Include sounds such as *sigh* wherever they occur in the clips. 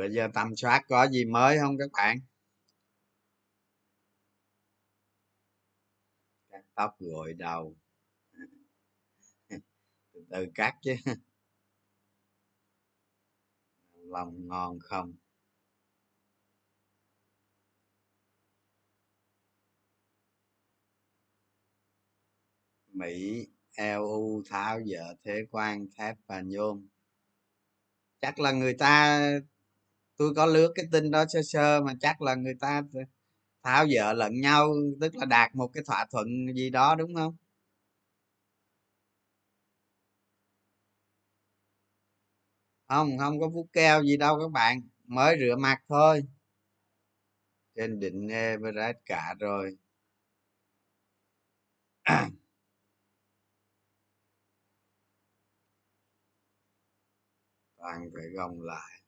rồi giờ tầm soát có gì mới không các bạn? Cắt tóc gội đầu. *laughs* Từ từ cắt chứ. *laughs* Lòng ngon không? Mỹ eu tháo dỡ thế quan, thép và nhôm. Chắc là người ta tôi có lướt cái tin đó sơ sơ mà chắc là người ta tháo dỡ lẫn nhau, tức là đạt một cái thỏa thuận gì đó, đúng không? Không không có phút keo gì đâu các bạn, mới rửa mặt thôi. Trên định Everest cả rồi. Toàn phải gồng lại.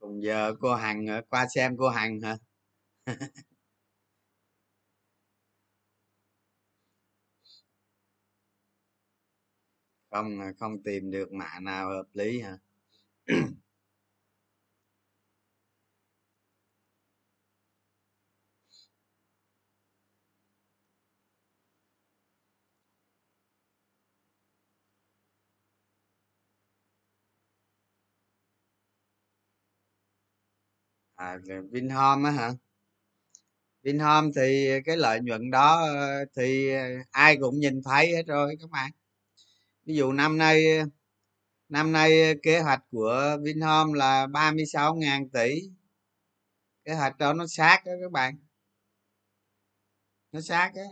Cùng giờ cô hằng qua xem cô hằng hả? Không không tìm được mã nào hợp lý hả? À vinhome á hả? Vinhome thì cái lợi nhuận đó ờ, thì ờ, ai cũng nhìn thấy hết rồi các bạn. Ví dụ năm nay năm nay kế hoạch của vinhome là 36.000 tỷ. Kế hoạch đó nó sát đó các bạn. Nó sát á.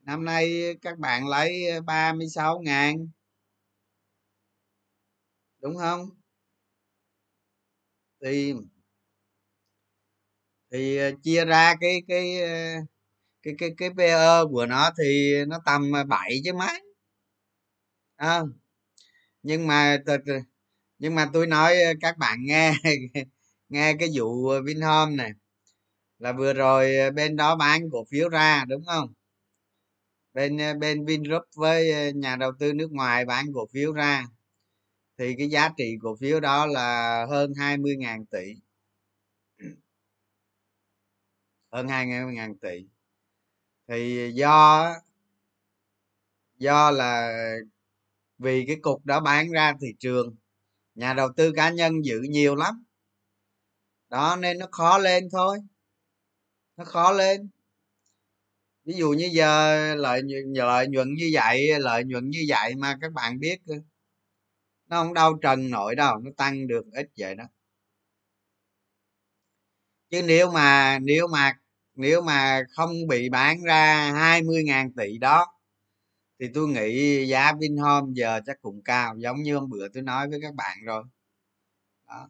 Năm nay các bạn lấy 36 ngàn. Đúng không? Thì thì chia ra cái cái ờ, cái cái cái PE của nó thì nó tầm ờ, 7 chứ mấy. À, nhưng mà nhưng mà tôi nói các bạn nghe *laughs* nghe cái vụ Vinhome này. Là vừa rồi bên đó bán cổ phiếu ra đúng không? Bên bên Vingroup với nhà đầu tư nước ngoài bán cổ phiếu ra thì cái giá trị cổ phiếu đó là hơn 20.000 tỷ. Hơn 20.000 tỷ. Thì do do là vì cái cục đó bán ra thị trường, nhà đầu tư cá nhân giữ nhiều lắm. Đó, nên nó khó lên thôi. Nó khó lên. Ví dụ như giờ lợi nhuận lợi nhuận như vậy, lợi nhuận như vậy mà các bạn biết nó không đau trần nổi đâu nó tăng được ít vậy đó. Chứ nếu mà nếu mà nếu mà không bị bán ra 20.000 tỷ đó thì tôi nghĩ giá Vinhome giờ chắc cũng cao giống như hôm bữa tôi nói với các bạn rồi. Đó.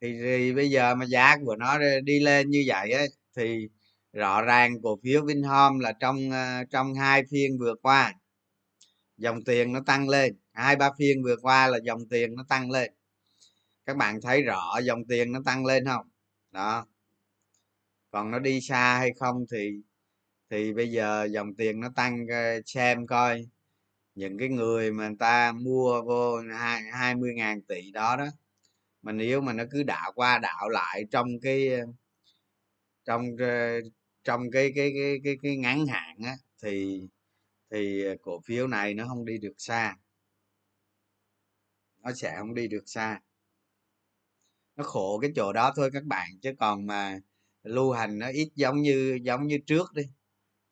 Thì, thì bây giờ mà giá của nó đi lên như vậy ấy, thì rõ ràng cổ phiếu Vinhome là trong ờ, trong hai phiên vừa qua dòng tiền nó tăng lên hai ba phiên vừa qua là dòng tiền nó tăng lên. Các bạn thấy rõ dòng tiền nó tăng lên không? Đó. Còn nó đi xa hay không thì thì bây giờ dòng tiền nó tăng ờ, xem coi. Những cái người mà người ta mua vô hai hai mươi ngàn tỷ đó đó mà nếu mà nó cứ đảo qua đảo lại trong cái ờ, trong ờ, trong cái cái cái cái, cái ngắn hạn á thì thì cổ phiếu này nó không đi được xa nó sẽ không đi được xa. Nó khổ cái chỗ đó thôi các bạn, chứ còn mà lưu hành nó ít giống như giống như trước đi,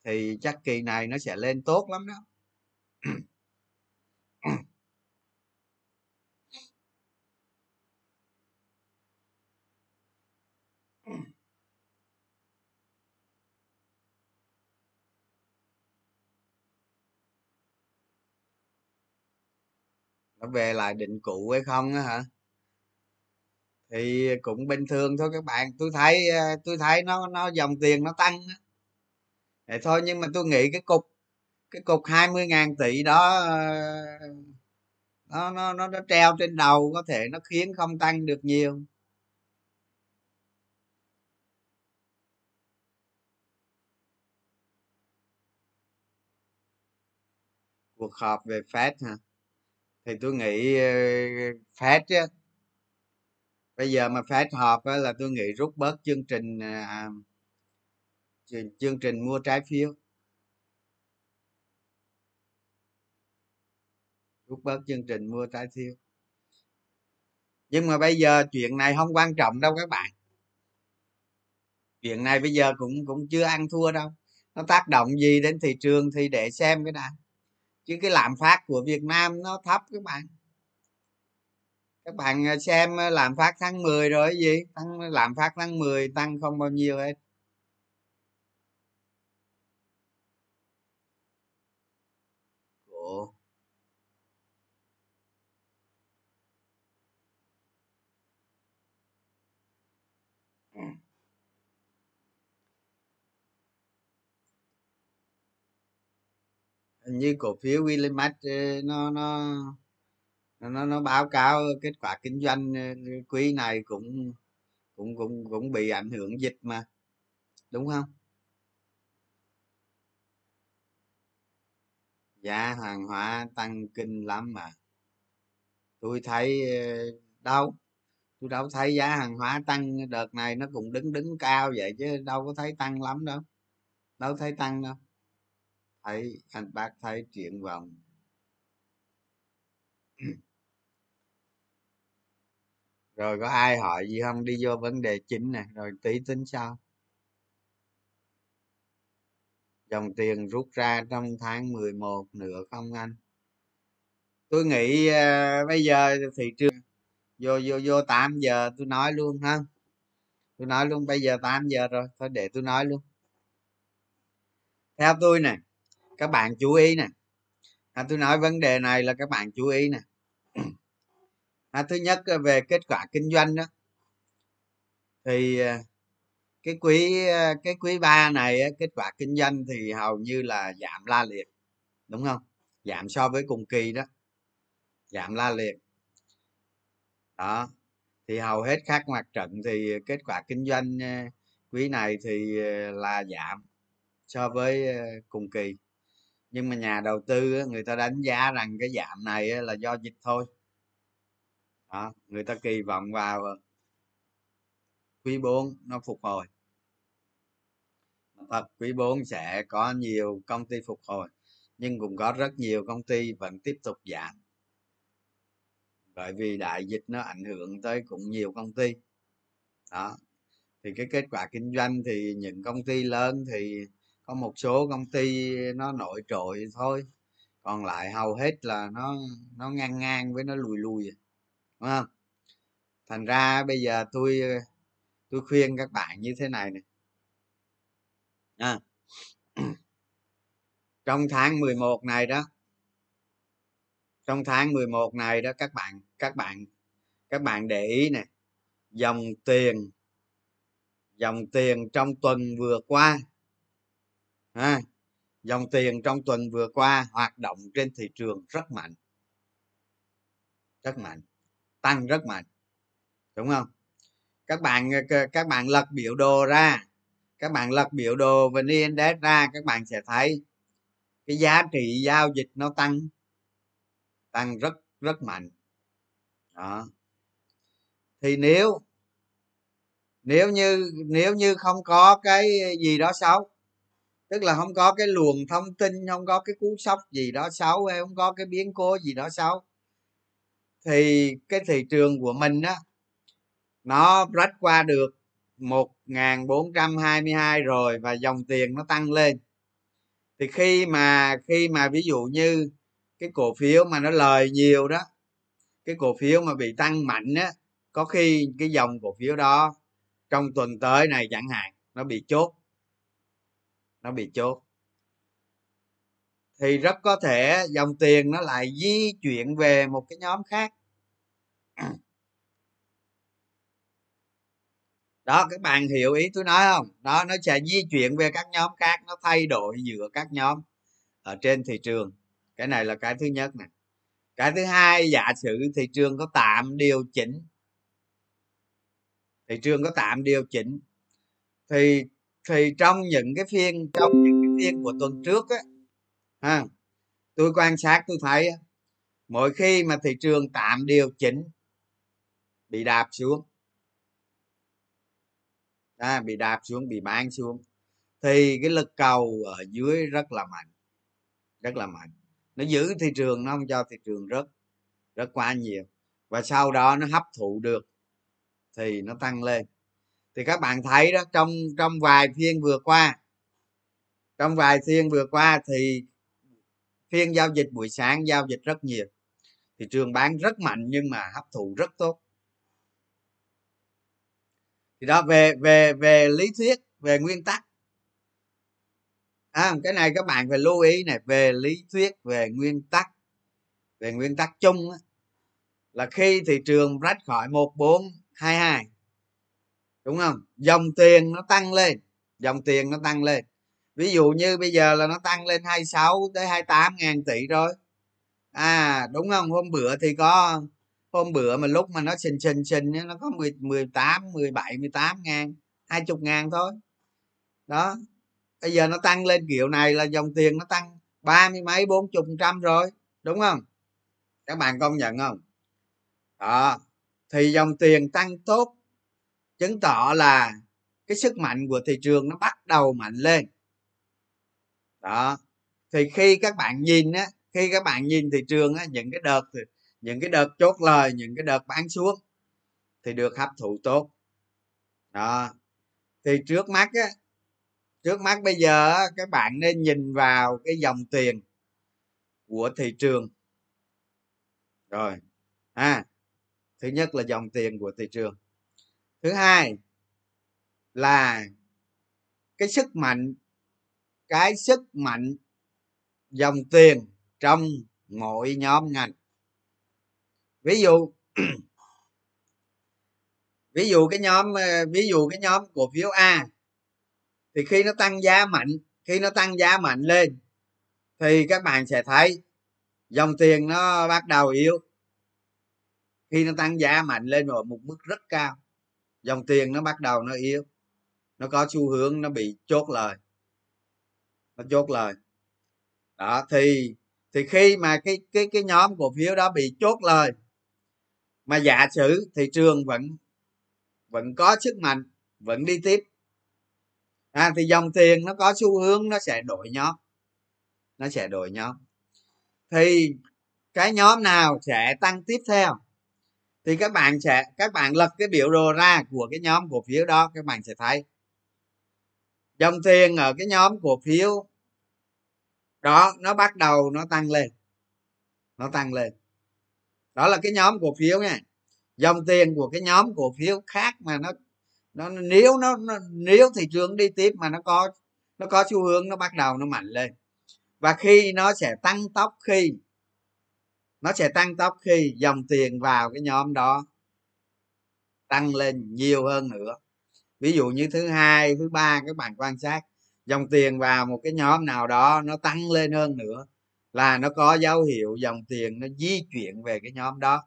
thì chắc kỳ này nó sẽ lên tốt lắm đó. *clears throat* về lại định cụ hay không á hả? Thì cũng bình thường thôi các bạn. Tôi thấy ờ, tôi thấy nó nó dòng tiền nó tăng vậy thôi nhưng mà tôi nghĩ cái cục cái cục 20 ngàn tỷ đó ờ, nó, nó nó nó treo trên đầu có thể nó khiến không tăng được nhiều. Cuộc họp về Fed hả? Thì tôi nghĩ ờ, phép chứ bây giờ mà phép họp là tôi nghĩ rút bớt chương trình à, à chương trình mua trái phiếu. Rút bớt chương trình mua trái phiếu. Nhưng mà bây giờ chuyện này không quan trọng đâu các bạn. Chuyện này bây giờ cũng cũng chưa ăn thua đâu. Nó tác động gì đến thị trường thì để xem cái đã chứ cái lạm phát của việt nam nó thấp các bạn. Các bạn à, xem à, lạm phát tháng 10 rồi gì? Tăng lạm phát tháng 10 tăng không bao nhiêu hết. Như cổ phiếu Willimax ờ, nó nó nó nó báo cáo kết quả kinh doanh ờ, quý này cũng cũng cũng cũng bị ảnh hưởng dịch mà. Đúng không? Giá hàng hóa tăng kinh lắm mà. Tôi thấy ờ, đâu? Tôi đâu thấy giá hàng hóa tăng, đợt này nó cũng đứng đứng cao vậy chứ đâu có thấy tăng lắm đâu. Đâu thấy tăng đâu thấy anh bác thấy triển vọng *clears throat* rồi có ai hỏi gì không? Đi vô vấn đề chính nè. Rồi tí tính sau. Dòng tiền rút ra trong tháng 11 nữa không anh? Tôi nghĩ uh, bây giờ thị trường vô vô vô 8 giờ tôi nói luôn ha. Tôi nói luôn bây giờ 8 giờ rồi thôi để tôi nói luôn. Theo tôi nè các bạn chú ý nè. À, tôi nói vấn đề này là các bạn chú ý nè. *clears throat* À, thứ nhất ờ, về kết quả kinh doanh đó. Thì ờ, cái quý ờ, cái quý ba này kết quả kinh doanh thì hầu như là giảm la liệt đúng không? Giảm so với cùng kỳ đó. Giảm la liệt. Đó thì hầu hết các mặt trận thì kết quả kinh doanh quý này thì là giảm so với cùng kỳ nhưng mà nhà đầu tư người ta đánh giá rằng cái giảm này là do dịch thôi. Đó, người ta kỳ vọng vào quý 4 nó phục hồi. Thật quý 4 sẽ có nhiều công ty phục hồi nhưng cũng có rất nhiều công ty vẫn tiếp tục giảm. Bởi vì đại dịch nó ảnh hưởng tới cũng nhiều công ty. Đó thì cái kết quả kinh doanh thì những công ty lớn thì có một số công ty nó nổi trội thôi, còn lại hầu hết là nó nó ngang ngang với nó lùi lùi, đúng không thành ra bây giờ tôi tôi khuyên các bạn như thế này nè à. *clears throat* trong tháng 11 này đó, trong tháng 11 này đó các bạn các bạn các bạn để ý nè, dòng tiền dòng tiền trong tuần vừa qua à, dòng tiền trong tuần vừa qua hoạt động trên thị trường rất mạnh. Rất mạnh tăng rất mạnh đúng không? Các bạn các bạn lật biểu đồ ra. Các bạn lật biểu đồ và index ra các bạn sẽ thấy cái giá trị giao dịch nó tăng tăng rất rất mạnh. Đó. Thì nếu nếu như nếu như không có cái gì đó xấu tức là không có cái luồng thông tin, không có cái cú sốc gì đó xấu hay không có cái biến cố gì đó xấu. Thì cái thị trường của mình á, nó rách qua được 1422 rồi và dòng tiền nó tăng lên. Thì khi mà khi mà ví dụ như cái cổ phiếu mà nó lời nhiều đó, cái cổ phiếu mà bị tăng mạnh á, có khi cái dòng cổ phiếu đó trong tuần tới này chẳng hạn, nó bị chốt nó bị chốt. Thì rất có thể dòng tiền nó lại di chuyển về một cái nhóm khác. *clears throat* Đó, các bạn hiểu ý tôi nói không? Đó, nó sẽ di chuyển về các nhóm khác, nó thay đổi giữa các nhóm ở trên thị trường. Cái này là cái thứ nhất nè. Cái thứ hai, giả sử thị trường có tạm điều chỉnh, thị trường có tạm điều chỉnh, thì thì trong những cái phiên trong những cái phiên của tuần trước á ha tôi quan sát tôi thấy mỗi khi mà thị trường tạm điều chỉnh bị đạp xuống. À, bị đạp xuống bị bán xuống. Thì cái lực cầu ở dưới rất là mạnh rất là mạnh. Nó giữ thị trường nó không cho thị trường rất rất quá nhiều. Và sau đó nó hấp thụ được thì nó tăng lên thì các bạn thấy đó trong trong vài phiên vừa qua trong vài phiên vừa qua thì phiên giao dịch buổi sáng giao dịch rất nhiều. Thị trường bán rất mạnh nhưng mà hấp thụ rất tốt. Thì đó về về về lý thuyết về nguyên tắc. À, cái này các bạn phải lưu ý này về lý thuyết về nguyên tắc về nguyên tắc chung á, là khi thị trường rách khỏi một bốn hai hai đúng không? Dòng tiền nó tăng lên dòng tiền nó tăng lên. Ví dụ như bây giờ là nó tăng lên 26 tới 28 ngàn tỷ rồi. À đúng không? Hôm bữa thì có hôm bữa mà lúc mà nó xình xình xình nó có 10, 18 17 18 ngàn 20 ngàn thôi. Đó. Bây giờ nó tăng lên kiểu này là dòng tiền nó tăng ba mươi mấy bốn chục trăm rồi đúng không? Các bạn công nhận không? Đó. Thì dòng tiền tăng tốt chứng tỏ là cái sức mạnh của thị trường nó bắt đầu mạnh lên. Đó. Thì khi các bạn nhìn á khi các bạn nhìn thị trường á những cái đợt những cái đợt chốt lời những cái đợt bán xuống thì được hấp thụ tốt. Đó. Thì trước mắt á trước mắt bây giờ á, các bạn nên nhìn vào cái dòng tiền của thị trường. Rồi. À thứ nhất là dòng tiền của thị trường thứ hai là cái sức mạnh, cái sức mạnh dòng tiền trong mỗi nhóm ngành. Ví dụ *clears throat* ví dụ cái nhóm ờ, ví dụ cái nhóm cổ phiếu a thì khi nó tăng giá mạnh, khi nó tăng giá mạnh lên thì các bạn sẽ thấy dòng tiền nó bắt đầu yếu. Khi nó tăng giá mạnh lên ở một mức rất cao dòng tiền nó bắt đầu nó yếu. Nó có xu hướng nó bị chốt lời. Nó chốt lời. Đó thì thì khi mà cái cái cái nhóm cổ phiếu đó bị chốt lời mà giả sử thị trường vẫn vẫn có sức mạnh vẫn đi tiếp à, thì dòng tiền nó có xu hướng nó sẽ đổi nhóm. Nó sẽ đổi nhóm. Thì cái nhóm nào sẽ tăng tiếp theo? Thì các bạn sẽ các bạn lật cái biểu đồ ra của cái nhóm cổ phiếu đó các bạn sẽ thấy. Dòng tiền ở cái nhóm cổ phiếu đó nó bắt đầu nó tăng lên. Nó tăng lên. Đó là cái nhóm cổ phiếu nha. Dòng tiền của cái nhóm cổ phiếu khác mà nó nó nếu nó, nó nếu thị trường đi tiếp mà nó có nó có xu hướng nó bắt đầu nó mạnh lên. Và khi nó sẽ tăng tốc khi nó sẽ tăng tốc khi dòng tiền vào cái nhóm đó tăng lên nhiều hơn nữa. Ví dụ như thứ hai, thứ ba, các bạn quan sát, dòng tiền vào một cái nhóm nào đó nó tăng lên hơn nữa là nó có dấu hiệu dòng tiền nó di chuyển về cái nhóm đó.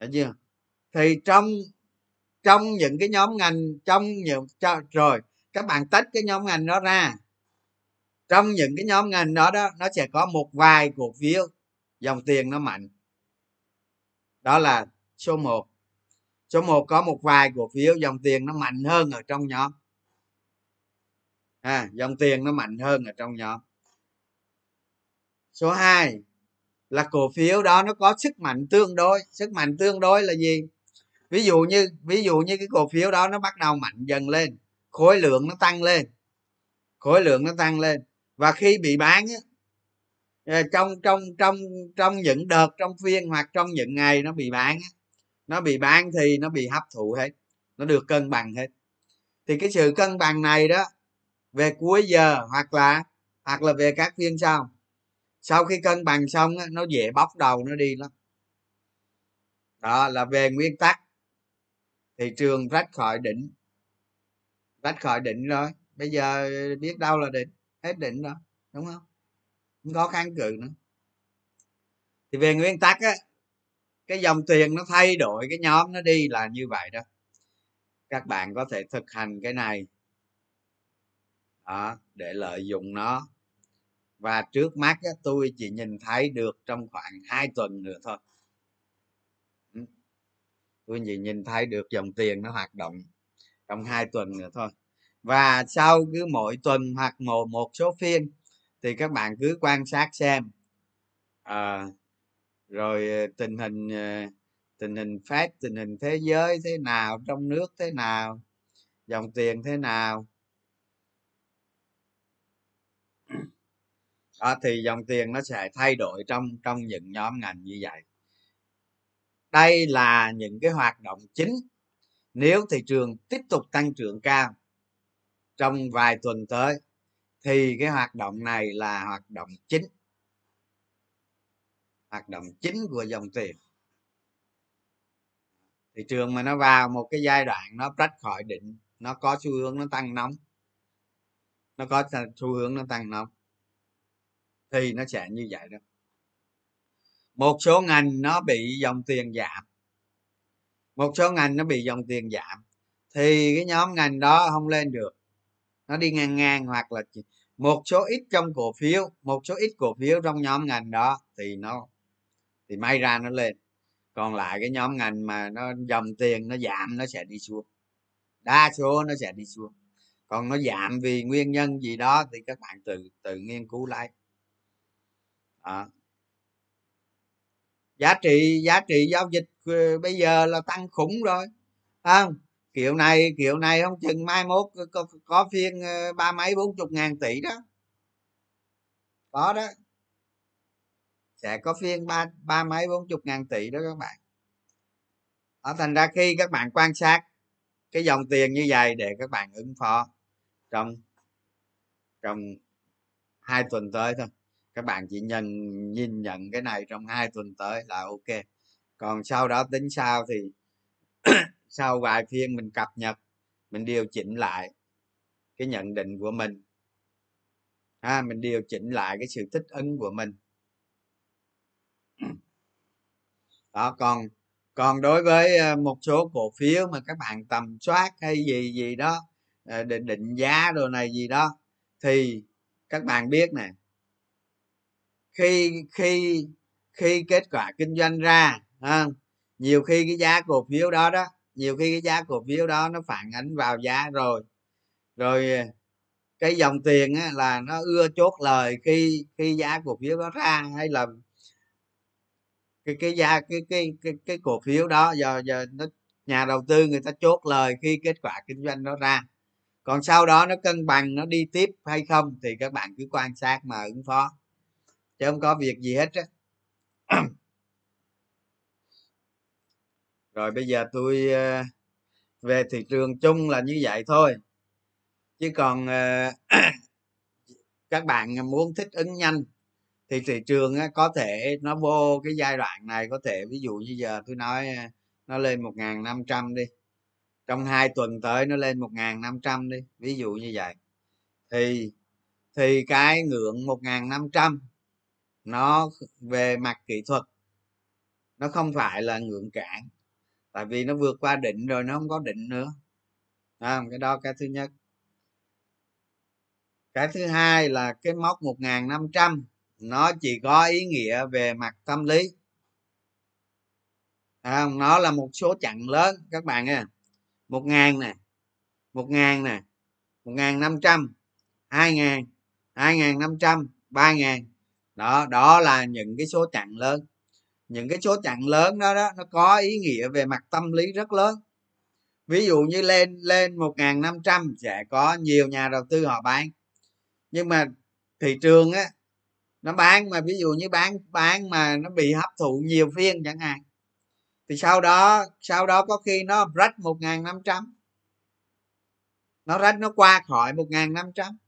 Thấy chưa? Thì trong trong những cái nhóm ngành, trong nhiều, cho, rồi, các bạn tách cái nhóm ngành đó ra trong những cái nhóm ngành đó đó nó sẽ có một vài cổ phiếu dòng tiền nó mạnh. Đó là số 1 số 1 có một vài cổ phiếu dòng tiền nó mạnh hơn ở trong nhóm. À, dòng tiền nó mạnh hơn ở trong nhóm. Số 2 là cổ phiếu đó nó có sức mạnh tương đối. Sức mạnh tương đối là gì? Ví dụ như ví dụ như cái cổ phiếu đó nó bắt đầu mạnh dần lên. Khối lượng nó tăng lên. Khối lượng nó tăng lên và khi bị bán á, ờ, trong trong trong trong những đợt trong phiên hoặc trong những ngày nó bị bán á, nó bị bán thì nó bị hấp thụ hết nó được cân bằng hết. Thì cái sự cân bằng này đó về cuối giờ hoặc là hoặc là về các phiên sau sau khi cân bằng xong á, nó dễ bóc đầu nó đi lắm. Đó là về nguyên tắc. Thị trường rách khỏi đỉnh rách khỏi đỉnh rồi bây giờ biết đâu là đỉnh hết định đó đúng không? Không có kháng cự nữa. Thì về nguyên tắc á cái dòng tiền nó thay đổi cái nhóm nó đi là như vậy đó. Các bạn có thể thực hành cái này. Đó để lợi dụng nó. Và trước mắt á, tôi chỉ nhìn thấy được trong khoảng hai tuần nữa thôi. Ừ. Tôi chỉ nhìn thấy được dòng tiền nó hoạt động trong hai tuần nữa thôi và sau cứ mỗi tuần hoặc một một số phiên thì các bạn cứ quan sát xem. À, rồi ờ, tình hình ờ, tình hình phát tình hình thế giới thế nào trong nước thế nào dòng tiền thế nào. À, thì dòng tiền nó sẽ thay đổi trong trong những nhóm ngành như vậy. Đây là những cái hoạt động chính. Nếu thị trường tiếp tục tăng trưởng cao trong vài tuần tới, thì cái hoạt động này là hoạt động chính. Hoạt động chính của dòng tiền. Thị trường mà nó vào một cái giai đoạn nó rách khỏi định nó có xu hướng nó tăng nóng. Nó có xu hướng nó tăng nóng. Thì nó sẽ như vậy đó. Một số ngành nó bị dòng tiền giảm. Một số ngành nó bị dòng tiền giảm. Thì cái nhóm ngành đó không lên được nó đi ngang ngang hoặc là một số ít trong cổ phiếu, một số ít cổ phiếu trong nhóm ngành đó thì nó, thì may ra nó lên. Còn lại cái nhóm ngành mà nó dòng tiền nó giảm nó sẽ đi xuống. Đa số nó sẽ đi xuống. Còn nó giảm vì nguyên nhân gì đó thì các bạn tự tự nghiên cứu lại. Đó. giá trị giá trị giao dịch ờ, bây giờ là tăng khủng rồi không? Kiểu này kiểu này không chừng mai mốt có, có phiên ờ, ba mấy bốn chục ngàn tỷ đó. Có đó. Sẽ có phiên ba ba mấy bốn chục ngàn tỷ đó các bạn. Đó, thành ra khi các bạn quan sát cái dòng tiền như vậy để các bạn ứng phó trong trong hai tuần tới thôi. Các bạn chỉ nhận nhìn nhận cái này trong hai tuần tới là ok. Còn sau đó tính sao thì sau vài phiên mình cập nhật mình điều chỉnh lại cái nhận định của mình. Ha mình điều chỉnh lại cái sự thích ứng của mình. *clears throat* Đó còn còn đối với ờ, một số cổ phiếu mà các bạn tầm soát hay gì gì đó ờ, định định giá đồ này gì đó thì các bạn biết nè khi khi khi kết quả kinh doanh ra ha, nhiều khi cái giá cổ phiếu đó đó nhiều khi cái giá cổ phiếu đó nó phản ánh vào giá rồi. Rồi ờ, cái dòng tiền á, là nó ưa chốt lời khi khi giá cổ phiếu đó ra hay là cái cái giá cái cái cái cái cổ phiếu đó giờ giờ nó nhà đầu tư người ta chốt lời khi kết quả kinh doanh nó ra. Còn sau đó nó cân bằng nó đi tiếp hay không thì các bạn cứ quan sát mà ứng phó. Chứ không có việc gì hết á. *clears throat* rồi bây giờ tôi ờ, về thị trường chung là như vậy thôi. Chứ còn ờ, *clears throat* các bạn muốn thích ứng nhanh thì thị trường có thể nó vô cái giai đoạn này, có thể ví dụ như giờ tôi nói ờ, nó lên một ngàn năm trăm đi, trong hai tuần tới nó lên một ngàn năm trăm đi, ví dụ như vậy. Thì thì cái ngưỡng một ngàn năm trăm nó về mặt kỹ thuật nó không phải là ngưỡng cản tại vì nó vượt qua định rồi nó không có định nữa. À, cái đó cái thứ nhất. Cái thứ hai là cái mốc 1.500 nó chỉ có ý nghĩa về mặt tâm lý. À, nó là một số chặng lớn. Các bạn nha một ngàn nè một ngàn nè một ngàn năm trăm hai ngàn hai ngàn năm trăm ba ngàn. Đó đó là những cái số chặng lớn những cái số chặn lớn đó đó, nó có ý nghĩa về mặt tâm lý rất lớn. Ví dụ như lên lên một ngàn năm trăm sẽ có nhiều nhà đầu tư họ bán. Nhưng mà thị trường á, nó bán mà, ví dụ như bán bán mà nó bị hấp thụ nhiều phiên chẳng hạn, thì sau đó sau đó có khi nó rách một ngàn năm trăm. Nó rách, nó qua khỏi một ngàn năm trăm.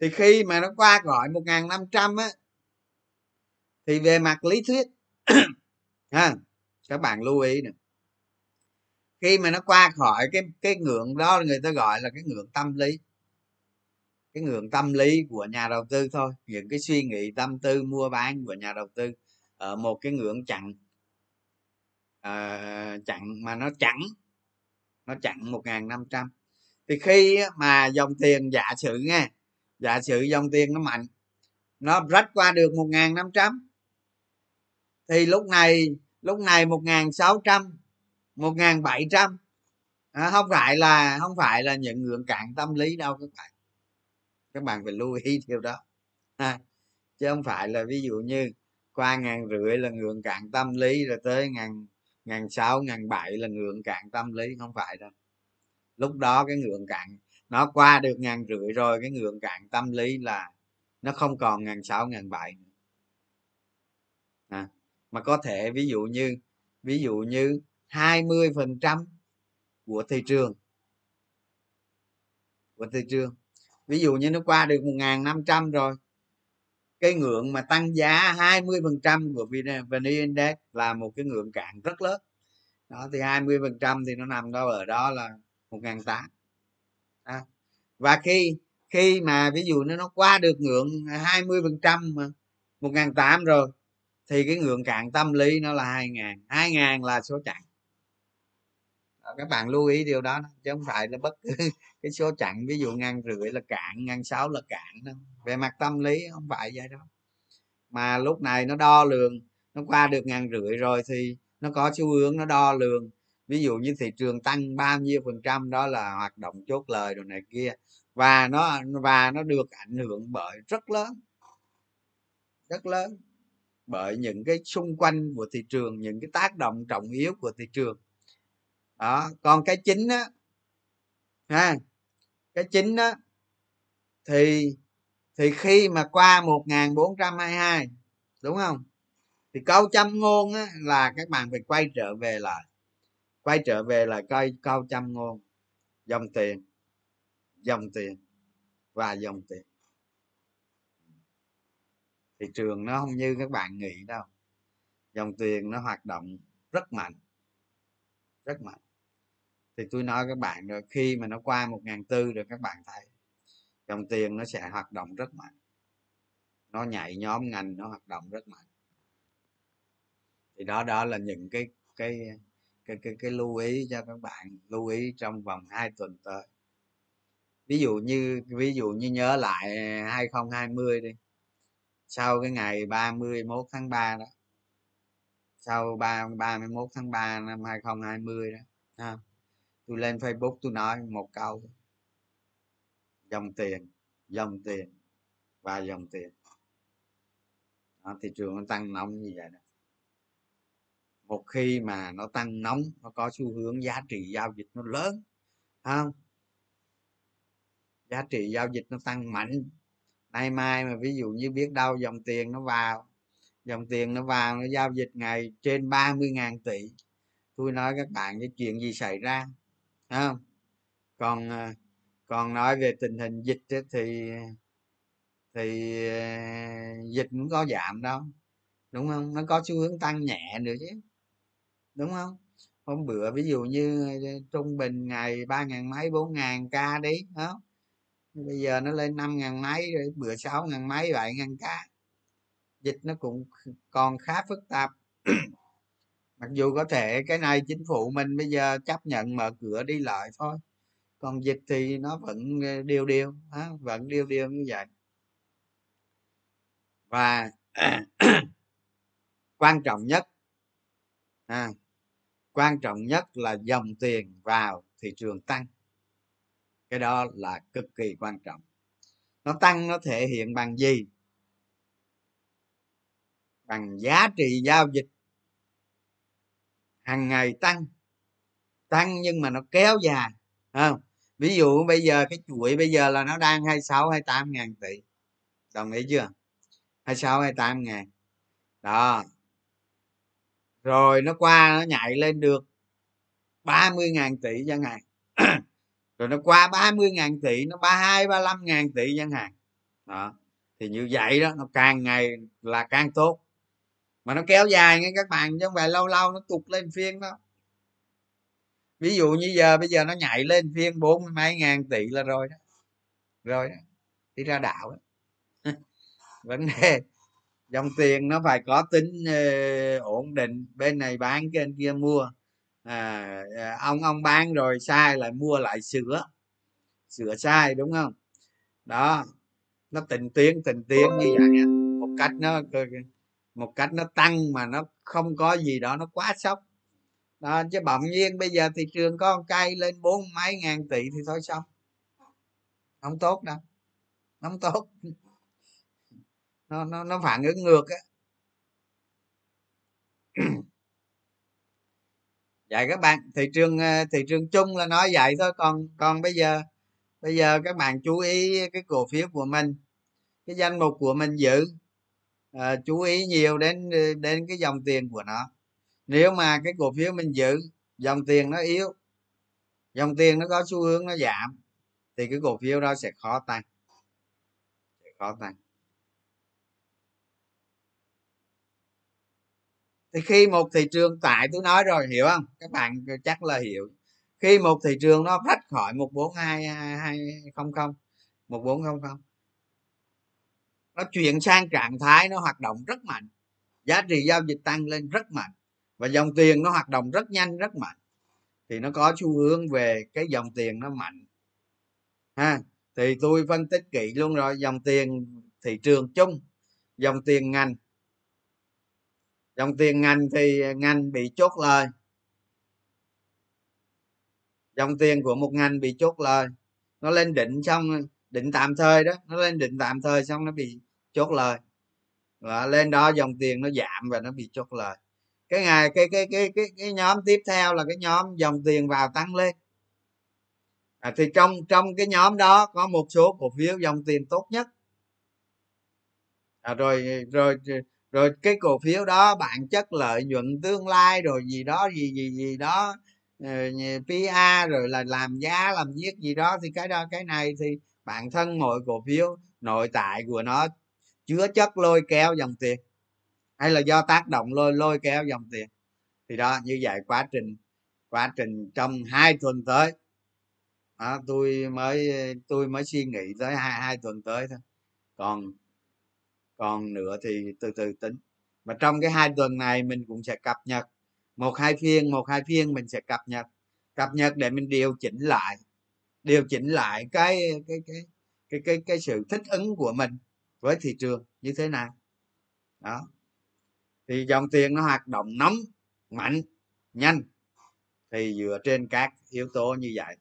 Thì khi mà nó qua khỏi một ngàn năm trăm á, thì về mặt lý thuyết ha? Các bạn lưu ý nè. Khi mà nó qua khỏi cái cái ngưỡng đó người ta gọi là cái ngưỡng tâm lý. Cái ngưỡng tâm lý của nhà đầu tư thôi. Những cái suy nghĩ tâm tư mua bán của nhà đầu tư ở một cái ngưỡng chặn uh, chặn mà nó chặn nó chặn một ngàn năm trăm. Thì khi mà dòng tiền giả sử nghe, giả sử dòng tiền nó mạnh nó rách qua được một ngàn năm trăm thì lúc này lúc này một ngàn sáu trăm một ngàn bảy trăm. Không phải là không phải là những ngưỡng cạn tâm lý đâu các bạn. Các bạn phải lưu ý điều đó. À, chứ không phải là ví dụ như qua ngàn rưỡi là ngưỡng cạn tâm lý rồi tới ngàn ngàn sáu ngàn bảy là ngưỡng cạn tâm lý không phải đâu. Lúc đó cái ngưỡng cạn nó qua được ngàn rưỡi rồi cái ngưỡng cạn tâm lý là nó không còn ngàn sáu ngàn bảy mà có thể ví dụ như, ví dụ như 20% của thị trường. Của thị trường. Ví dụ như nó qua được một năm trăm rồi, cái ngưỡng mà tăng giá 20% của VN Index là một cái ngưỡng cạn rất lớn. Đó, thì 20% thì nó nằm đâu ở đó là một ngàn tám à. và khi khi mà ví dụ nó nó qua được ngưỡng 20% mà 1.800 rồi thì cái ngưỡng cạn tâm lý nó là hai ngàn hai ngàn là số chặn. Ờ, các bạn lưu ý điều đó chứ không phải là bất cứ *laughs* cái số chặn, ví dụ ngàn rưỡi là cạn ngàn sáu là cạn đâu. Về mặt tâm lý không phải vậy đâu. Mà lúc này nó đo lường, nó qua được ngàn rưỡi rồi thì nó có xu hướng nó đo lường. Ví dụ như thị trường tăng bao nhiêu phần trăm đó là hoạt động chốt lời đồ này kia, và nó và nó được ảnh hưởng bởi rất lớn rất lớn bởi những cái xung quanh của thị trường những cái tác động trọng yếu của thị trường. Đó còn cái chính á ha cái chính á thì thì khi mà qua 1422 đúng không? Thì câu châm ngôn á, là các bạn phải quay trở về lại quay trở về lại coi câu châm ngôn dòng tiền dòng tiền và dòng tiền thị trường nó không như các bạn nghĩ đâu. Dòng tiền nó hoạt động rất mạnh rất mạnh. Thì tôi nói các bạn rồi khi mà nó qua một ngàn tư rồi các bạn thấy dòng tiền nó sẽ hoạt động rất mạnh. Nó nhảy nhóm ngành nó hoạt động rất mạnh. Thì đó đó là những cái cái cái cái, cái lưu ý cho các bạn lưu ý trong vòng 2 tuần tới. Ví dụ như ví dụ như nhớ lại 2020 đi sau cái ngày 31 tháng 3 đó sau 3 31 tháng 3 năm 2020 đó ha. tôi lên Facebook tôi nói một câu dòng tiền dòng tiền và dòng tiền đó, thị trường nó tăng nóng như vậy đó một khi mà nó tăng nóng nó có xu hướng giá trị giao dịch nó lớn không giá trị giao dịch nó tăng mạnh nay mai mà ví dụ như biết đâu dòng tiền nó vào, dòng tiền nó vào nó giao dịch ngày trên 30.000 tỷ. Tôi nói các bạn cái chuyện gì xảy ra không? Còn à, còn nói về tình hình dịch thì thì à, dịch cũng có giảm đâu đúng không? Nó có xu hướng tăng nhẹ nữa chứ, đúng không? Hôm bữa ví dụ như trung bình ngày ba ngàn mấy, bốn ngàn ca đi đó bây giờ nó lên năm ngàn mấy rồi bữa sáu ngàn mấy bảy ngàn cá. Dịch nó cũng còn khá phức tạp. *clears throat* Mặc dù có thể cái này chính phủ mình bây giờ chấp nhận mở cửa đi lại thôi. Còn dịch thì nó vẫn ờ, điều điều vẫn điều điều như vậy. Và *clears throat* quan trọng nhất à, quan trọng nhất là dòng tiền vào thị trường tăng cái đó là cực kỳ quan trọng. Nó tăng, nó thể hiện bằng gì? Bằng giá trị giao dịch. Hàng ngày tăng tăng nhưng mà nó kéo dài không? Ví dụ bây giờ cái chuỗi bây giờ là nó đang 26 28 ngàn tỷ. Đồng ý chưa? 26 28 ngàn. Đó. Rồi nó qua, nó nhảy lên được 30 ngàn tỷ cho ngày *clears throat* rồi nó qua 30 ngàn tỷ, nó 32 35 ngàn tỷ chẳng hạn. Đó, thì như vậy đó, nó càng ngày là càng tốt. Mà nó kéo dài nghe các bạn, chứ không phải lâu lâu nó tụt lên phiên đó. Ví dụ như giờ, bây giờ nó nhảy lên phiên bốn mươi mấy ngàn tỷ là rồi đó. Rồi đó, đi ra đạo đó. *laughs* Vấn đề, dòng tiền nó phải có tính ờ, ổn định. Bên này bán, bên kia mua. À, à, ông ông bán rồi sai lại mua lại sửa sửa sai đúng không? Đó nó tình tiến tình tiến như vậy một cách nó một cách nó tăng mà nó không có gì đó nó quá sốc. Đó, chứ bỗng nhiên bây giờ thị trường có cây lên bốn mấy ngàn tỷ thì thôi xong. Không tốt đâu. Không tốt. Nó nó nó phản ứng ngược á vậy các bạn thị trường ờ, thị trường chung là nói vậy thôi còn còn bây giờ bây giờ các bạn chú ý cái cổ phiếu của mình cái danh mục của mình giữ à, chú ý nhiều đến ờ, đến cái dòng tiền của nó. Nếu mà cái cổ phiếu mình giữ dòng tiền nó yếu dòng tiền nó có xu hướng nó giảm thì cái cổ phiếu đó sẽ khó tăng sẽ khó tăng. Thì khi một thị trường tại, tôi nói rồi, hiểu không? Các bạn chắc là hiểu. Khi một thị trường nó thoát khỏi một bốn hai hai không không, một bốn không không, nó chuyển sang trạng thái nó hoạt động rất mạnh. Giá trị giao dịch tăng lên rất mạnh và dòng tiền nó hoạt động rất nhanh, rất mạnh. Thì nó có xu hướng về cái dòng tiền nó mạnh. Ha, thì tôi phân tích kỹ luôn rồi, dòng tiền thị trường chung, dòng tiền ngành dòng tiền ngành thì ngành bị chốt lời. Dòng tiền của một ngành bị chốt lời nó lên định xong định tạm thời đó nó lên định tạm thời xong nó bị chốt lời. Và lên đó dòng tiền nó giảm và nó bị chốt lời. Cái ngày cái cái cái cái cái nhóm tiếp theo là cái nhóm dòng tiền vào tăng lên. À, thì trong trong cái nhóm đó có một số cổ phiếu dòng tiền tốt nhất. À, rồi rồi rồi cái cổ phiếu đó bản chất lợi nhuận tương lai rồi gì đó gì gì gì đó ờ, pa rồi là làm giá làm giết gì đó thì cái đó cái này thì bản thân mỗi cổ phiếu nội tại của nó chứa chất lôi kéo dòng tiền hay là do tác động lôi lôi kéo dòng tiền. Thì đó như vậy quá trình quá trình trong hai tuần tới. Đó, tôi mới tôi mới suy nghĩ tới hai hai tuần tới thôi. Còn còn nữa thì từ từ tính. Và trong cái hai tuần này mình cũng sẽ cập nhật. Một hai phiên một hai phiên mình sẽ cập nhật. Cập nhật để mình điều chỉnh lại điều chỉnh lại cái cái cái cái cái cái sự thích ứng của mình với thị trường như thế nào đó. Thì dòng tiền nó hoạt động nóng mạnh nhanh. Thì dựa trên các yếu tố như vậy.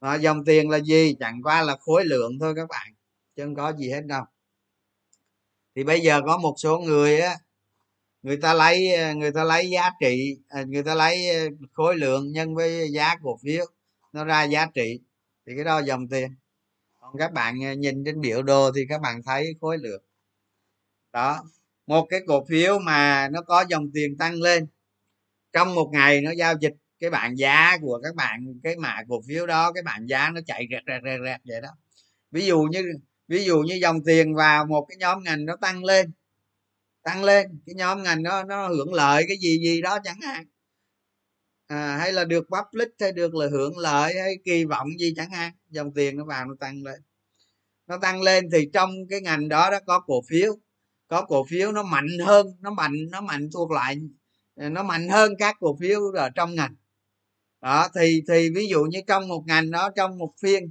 Đó, dòng tiền là gì? Chẳng qua là khối lượng thôi các bạn chứ không có gì hết đâu thì bây giờ có một số người á, người ta lấy ờ, người ta lấy giá trị ờ, người ta lấy ờ, khối lượng nhân với giá cổ phiếu, nó ra giá trị. Thì cái đó dòng tiền. Còn các bạn nhìn trên biểu đồ thì các bạn thấy khối lượng. Đó, một cái cổ phiếu mà nó có dòng tiền tăng lên, trong một ngày nó giao dịch cái bảng giá của các bạn, cái mã cổ phiếu đó, cái bảng giá nó chạy rẹt rẹt rẹt rẹt vậy đó. Ví dụ như ví dụ như dòng tiền vào một cái nhóm ngành nó tăng lên tăng lên cái nhóm ngành nó nó hưởng lợi cái gì gì đó chẳng hạn. À, hay là được public hay được là hưởng lợi hay kỳ vọng gì chẳng hạn dòng tiền nó vào nó tăng lên. Nó tăng lên thì trong cái ngành đó đó có cổ phiếu có cổ phiếu nó mạnh hơn nó mạnh nó mạnh thuộc lại nó mạnh hơn các cổ phiếu ở trong ngành. Đó thì thì ví dụ như trong một ngành đó trong một phiên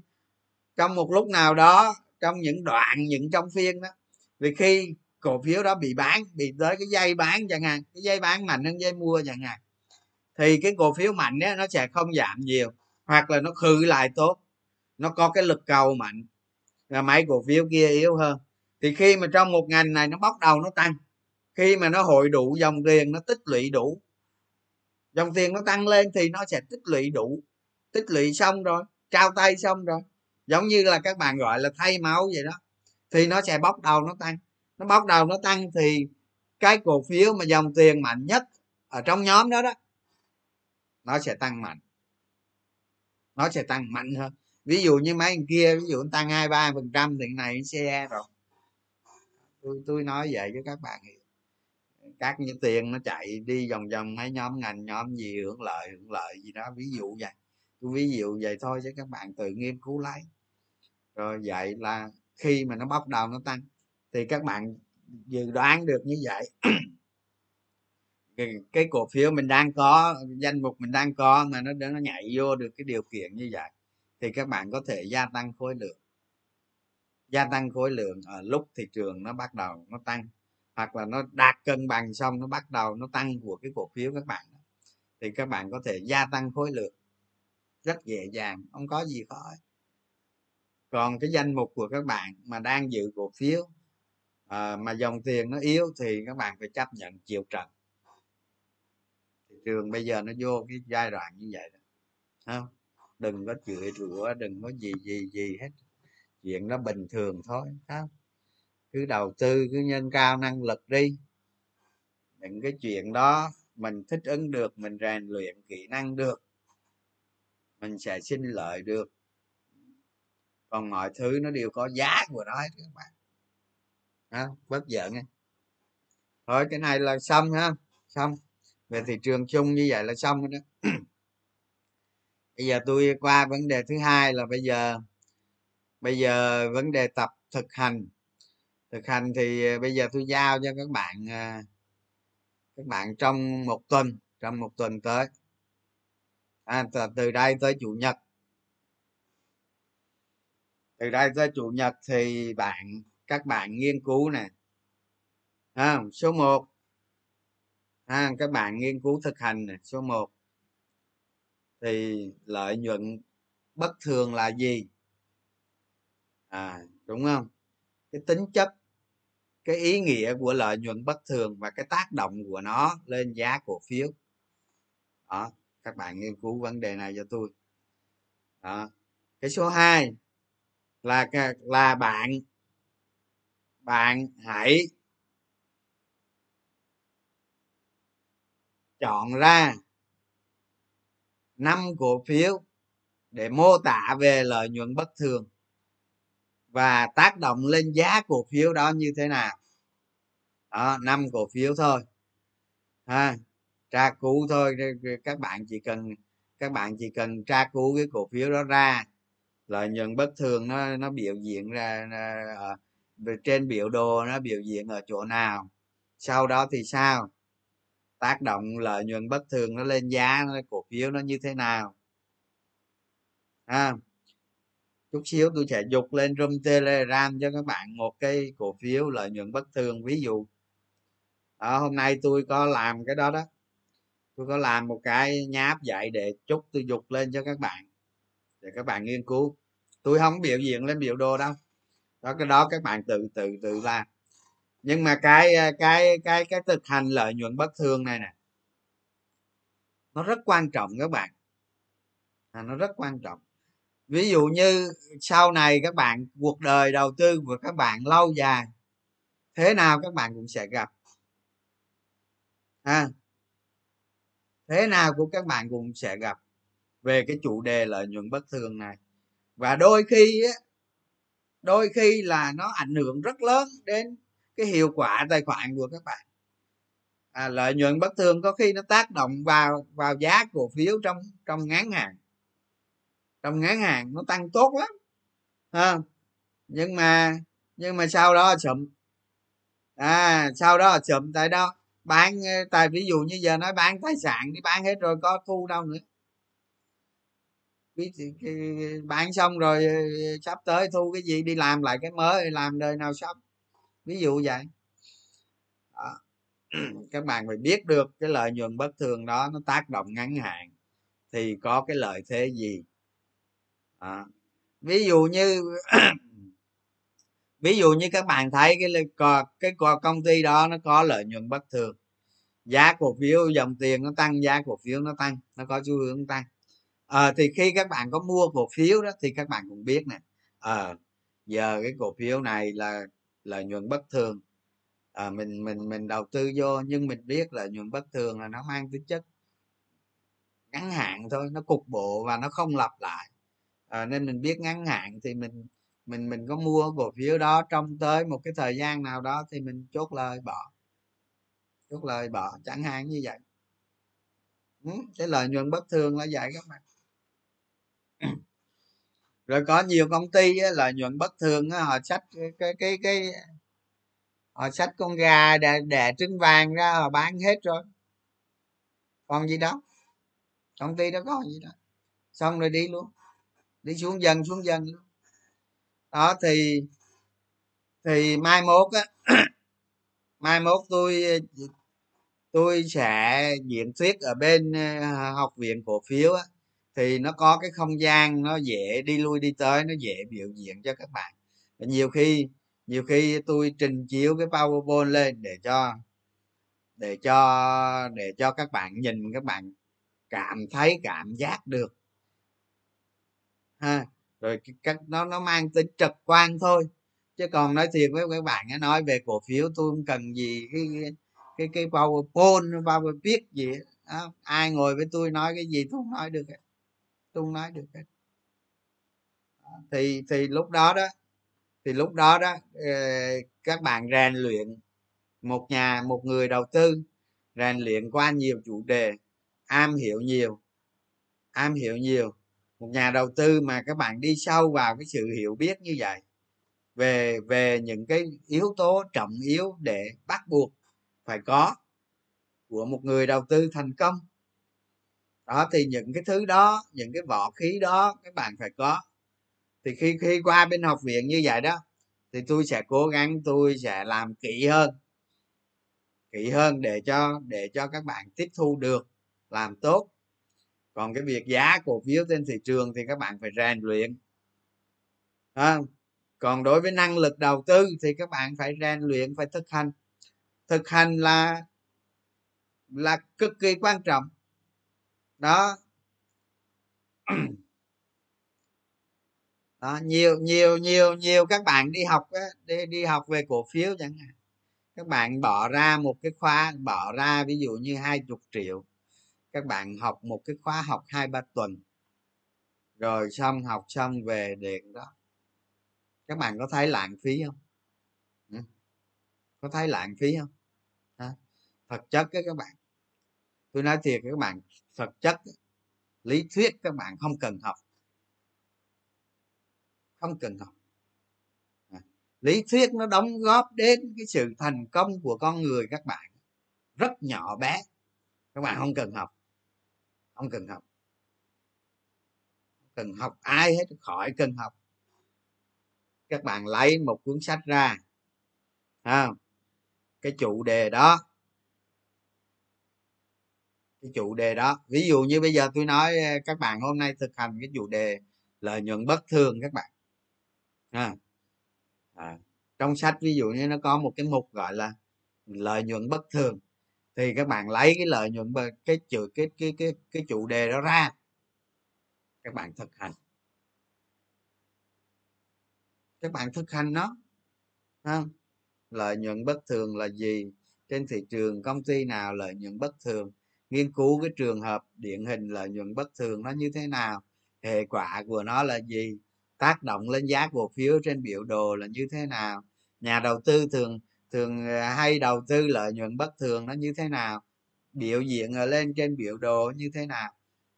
trong một lúc nào đó trong những đoạn, những trong phiên đó. Vì khi cổ phiếu đó bị bán, bị tới cái dây bán chẳng hạn, cái dây bán mạnh hơn dây mua chẳng hạn, thì cái cổ phiếu mạnh á, nó sẽ không giảm nhiều, hoặc là nó khử lại tốt. Nó có cái lực cầu mạnh là mấy cổ phiếu kia yếu hơn. Thì khi mà trong một ngành này nó bắt đầu nó tăng, khi mà nó hội đủ dòng tiền, nó tích lũy đủ, dòng tiền nó tăng lên thì nó sẽ tích lũy đủ, tích lũy xong rồi, trao tay xong rồi giống như là các bạn gọi là thay máu vậy đó. Thì nó sẽ bóc đầu nó tăng. Nó bóc đầu nó tăng thì cái cổ phiếu mà dòng tiền mạnh nhất ở trong nhóm đó đó, nó sẽ tăng mạnh. Nó sẽ tăng mạnh hơn. Ví dụ như mấy anh kia, ví dụ tăng hai ba phần trăm thì này xe rồi. Tôi tôi nói vậy cho các bạn hiểu. Các như tiền nó chạy đi vòng vòng mấy nhóm ngành, nhóm gì hưởng lợi hưởng lợi gì đó, ví dụ vậy. Tôi ví dụ vậy thôi chứ các bạn tự nghiên cứu lấy rồi vậy là khi mà nó bắt đầu nó tăng thì các bạn dự đoán được như vậy. *clears throat* Cái, cái cổ phiếu mình đang có danh mục mình đang có mà nó nó nhảy vô được cái điều kiện như vậy thì các bạn có thể gia tăng khối lượng. Gia tăng khối lượng ở lúc thị trường nó bắt đầu nó tăng hoặc là nó đạt cân bằng xong nó bắt đầu nó tăng của cái cổ phiếu các bạn thì các bạn có thể gia tăng khối lượng rất dễ dàng không có gì khó còn cái danh mục của các bạn mà đang giữ cổ phiếu à, mà dòng tiền nó yếu thì các bạn phải chấp nhận chịu trận. Thị trường bây giờ nó vô cái giai đoạn như vậy đó không? Đừng có chửi rủa đừng có gì gì gì hết. Chuyện nó bình thường thôi không? Cứ đầu tư cứ nhân cao năng lực đi. Những cái chuyện đó mình thích ứng được mình rèn luyện kỹ năng được mình sẽ sinh lợi được còn mọi thứ nó đều có giá của nó các bạn. Ha bớt giận nghe. thôi cái này là xong ha. Xong. Về thị trường chung như vậy là xong rồi đó. *clears throat* Bây giờ tôi qua vấn đề thứ hai là bây giờ bây giờ vấn đề tập thực hành. Thực hành thì à, bây giờ tôi giao cho các bạn à, các bạn trong một tuần trong một tuần tới. À, từ đây tới chủ nhật từ đây tới chủ nhật thì bạn các bạn nghiên cứu nè. À, số 1 à, các bạn nghiên cứu thực hành nè số 1 thì lợi nhuận bất thường là gì? À đúng không? Cái tính chất cái ý nghĩa của lợi nhuận bất thường và cái tác động của nó lên giá cổ phiếu. Đó các bạn nghiên cứu vấn đề này cho tôi. Đó cái số 2 là là bạn. Bạn hãy chọn ra năm cổ phiếu để mô tả về lợi nhuận bất thường và tác động lên giá cổ phiếu đó như thế nào. Đó, năm cổ phiếu thôi. Ha, tra cứu thôi. Các bạn chỉ cần, các bạn chỉ cần tra cứu cái cổ phiếu đó ra lợi nhuận bất thường nó nó biểu diễn ra ờ, trên biểu đồ nó biểu diễn ở chỗ nào. Sau đó thì sao? Tác động lợi nhuận bất thường nó lên giá nó cổ phiếu nó như thế nào? À, chút xíu tôi sẽ dục lên room telegram cho các bạn một cái cổ phiếu lợi nhuận bất thường ví dụ. Đó, hôm nay tôi có làm cái đó đó. Tôi có làm một cái nháp dạy để chút tôi dục lên cho các bạn để các bạn nghiên cứu. Tôi không biểu diễn lên biểu đồ đâu. Đó cái đó các bạn tự tự tự làm nhưng mà cái à, cái cái cái thực hành lợi nhuận bất thường này nè nó rất quan trọng các bạn. À, nó rất quan trọng. Ví dụ như sau này các bạn cuộc đời đầu tư của các bạn lâu dài thế nào các bạn cũng sẽ gặp. À, thế nào của các bạn cũng sẽ gặp về cái chủ đề lợi nhuận bất thường này. Và đôi khi á đôi khi là nó ảnh hưởng rất lớn đến cái hiệu quả tài khoản của các bạn. À, lợi nhuận bất thường có khi nó tác động vào vào giá cổ phiếu trong trong ngắn hạn. Trong ngắn hạn nó tăng tốt lắm à, nhưng mà nhưng mà sau đó chậm. À sau đó chậm tại đó. Bán tại ví dụ như giờ nói bán tài sản đi bán hết rồi có thu đâu nữa bán ừ, xong rồi ừ, sắp tới thu cái gì, đi làm lại cái mới, làm đời nào xong ví dụ vậy. Đó. *clears throat* các bạn phải biết được cái lợi nhuận bất thường đó, nó tác động ngắn hạn. Thì có cái lợi thế gì? Đó. ví dụ như, *clears throat* ví dụ như các bạn thấy cái cái công ty đó nó có lợi nhuận bất thường. Giá cổ phiếu dòng tiền nó tăng, giá cổ phiếu nó tăng, nó có xu hướng tăng à, thì khi các bạn có mua cổ phiếu đó thì các bạn cũng biết nè. À, giờ cái cổ phiếu này là lợi nhuận bất thường. À, mình mình mình đầu tư vô nhưng mình biết là nhuận bất thường là nó mang tính chất ngắn hạn thôi nó cục bộ và nó không lặp lại. À, nên mình biết ngắn hạn thì mình mình mình có mua cổ phiếu đó trong tới một cái thời gian nào đó thì mình chốt lời bỏ. Chốt lời bỏ chẳng hạn như vậy. Ừ, cái lợi nhuận bất thường là vậy các bạn. *clears throat* rồi có nhiều công ty á, lợi nhuận bất thường á, họ sách cái cái cái, họ sách con gà đẻ, đẻ trứng vàng ra họ bán hết rồi. Còn gì đó công ty đó có gì đó xong rồi đi luôn. Đi xuống dần xuống dần luôn. Đó thì thì mai mốt á *clears throat* mai mốt tôi tôi sẽ diễn thuyết ở bên ờ, học viện cổ phiếu á thì nó có cái không gian nó dễ đi lui đi tới, nó dễ biểu diễn cho các bạn. Nhiều khi nhiều khi tôi trình chiếu cái powerpoint lên để cho để cho để cho các bạn nhìn, các bạn cảm thấy, cảm giác được. Ha, rồi các, nó nó mang tính trực quan thôi. Chứ còn nói thiệt với các bạn nói về cổ phiếu, tôi không cần gì cái cái cái powerpoint power viết gì đó. ai ngồi với tôi nói cái gì tôi không nói được tôi không nói được hết. À, thì thì lúc đó đó, thì lúc đó đó ờ, các bạn rèn luyện một nhà, một người đầu tư, rèn luyện qua nhiều chủ đề, am hiểu nhiều, am hiểu nhiều. Một nhà đầu tư mà các bạn đi sâu vào cái sự hiểu biết như vậy, về về những cái yếu tố trọng yếu để bắt buộc phải có của một người đầu tư thành công đó thì những cái thứ đó những cái vỏ khí đó các bạn phải có. Thì khi khi qua bên học viện như vậy đó thì tôi sẽ cố gắng tôi sẽ làm kỹ hơn. Kỹ hơn để cho để cho các bạn tiếp thu được làm tốt. Còn cái việc giá cổ phiếu trên thị trường thì các bạn phải rèn luyện. À, còn đối với năng lực đầu tư thì các bạn phải rèn luyện phải thực hành. Thực hành là là cực kỳ quan trọng đó. Đó nhiều nhiều nhiều nhiều các bạn đi học á, đi đi học về cổ phiếu chẳng hạn. Các bạn bỏ ra một cái khóa bỏ ra ví dụ như hai chục triệu các bạn học một cái khóa học hai ba tuần. Rồi xong học xong về điện đó. Các bạn có thấy lãng phí không? Có thấy lãng phí không? Thật chất đó các bạn. Tôi nói thiệt các bạn thực chất, lý thuyết các bạn không cần học. Không cần học. À, lý thuyết nó đóng góp đến cái sự thành công của con người các bạn. Rất nhỏ bé. Các bạn không cần học. Không cần học. Cần học, ai hết khỏi cần học. Các bạn lấy một cuốn sách ra. Không? Cái chủ đề đó cái chủ đề đó. Ví dụ như bây giờ tôi nói các bạn hôm nay thực hành cái chủ đề lợi nhuận bất thường các bạn. À, à, trong sách ví dụ như nó có một cái mục gọi là lợi nhuận bất thường. Thì các bạn lấy cái lợi nhuận cái chữ cái cái cái cái chủ đề đó ra. Các bạn thực hành. Các bạn thực hành nó. À, lợi nhuận bất thường là gì? Trên thị trường công ty nào lợi nhuận bất thường? Nghiên cứu cái trường hợp điển hình lợi nhuận bất thường nó như thế nào hệ quả của nó là gì tác động lên giá cổ phiếu trên biểu đồ là như thế nào nhà đầu tư thường thường à, hay đầu tư lợi nhuận bất thường nó như thế nào biểu diễn ở lên trên biểu đồ như thế nào.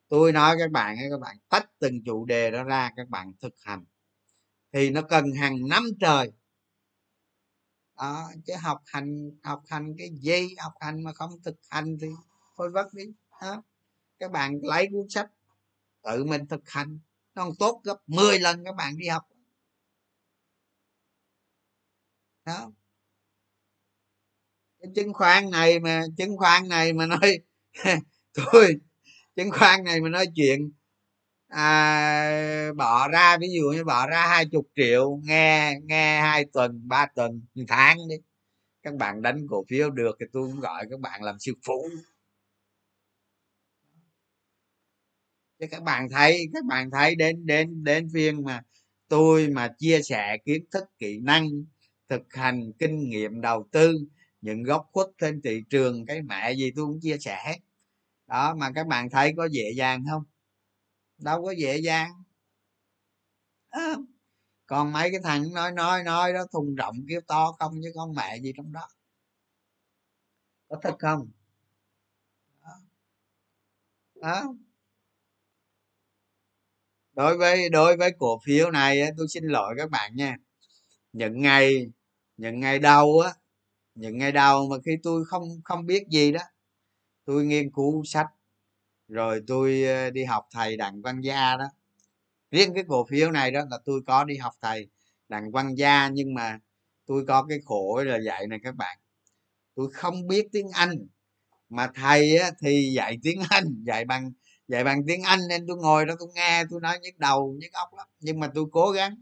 Tôi nói các bạn các bạn tách từng chủ đề đó ra các bạn thực hành. Thì nó cần hàng năm trời. Đó, chứ học hành học hành cái gì học hành mà không thực hành thì thôi vất đi đó. các bạn lấy cuốn sách tự mình thực hành. Nó còn tốt gấp 10 lần các bạn đi học. Đó. Cái chứng khoán này mà chứng khoán này mà nói *laughs* tôi chứng khoán này mà nói chuyện à, bỏ ra ví dụ như bỏ ra hai chục triệu nghe nghe hai tuần ba tuần một tháng đi. Các bạn đánh cổ phiếu được thì tôi cũng gọi các bạn làm siêu phụ. Chứ các bạn thấy các bạn thấy đến đến đến phiên mà tôi mà chia sẻ kiến thức kỹ năng thực hành kinh nghiệm đầu tư những góc khuất trên thị trường cái mẹ gì tôi cũng chia sẻ hết. Đó mà các bạn thấy có dễ dàng không? Đâu có dễ dàng. À, còn mấy cái thằng nói nói nói đó thùng rộng kêu to không chứ con mẹ gì trong đó. Có thật không? Đó. đó đối với đối với cổ phiếu này tôi xin lỗi các bạn nha. Những ngày những ngày đầu á những ngày đầu mà khi tôi không không biết gì đó tôi nghiên cứu sách rồi tôi ờ, đi học thầy đặng văn gia đó. Riêng cái cổ phiếu này đó là tôi có đi học thầy đặng văn gia nhưng mà tôi có cái khổ là dạy này các bạn. Tôi không biết tiếng anh mà thầy á, thì dạy tiếng anh dạy bằng dạy bằng tiếng anh nên tôi ngồi đó tôi nghe tôi nói nhức đầu nhức óc lắm. Nhưng mà tôi cố gắng.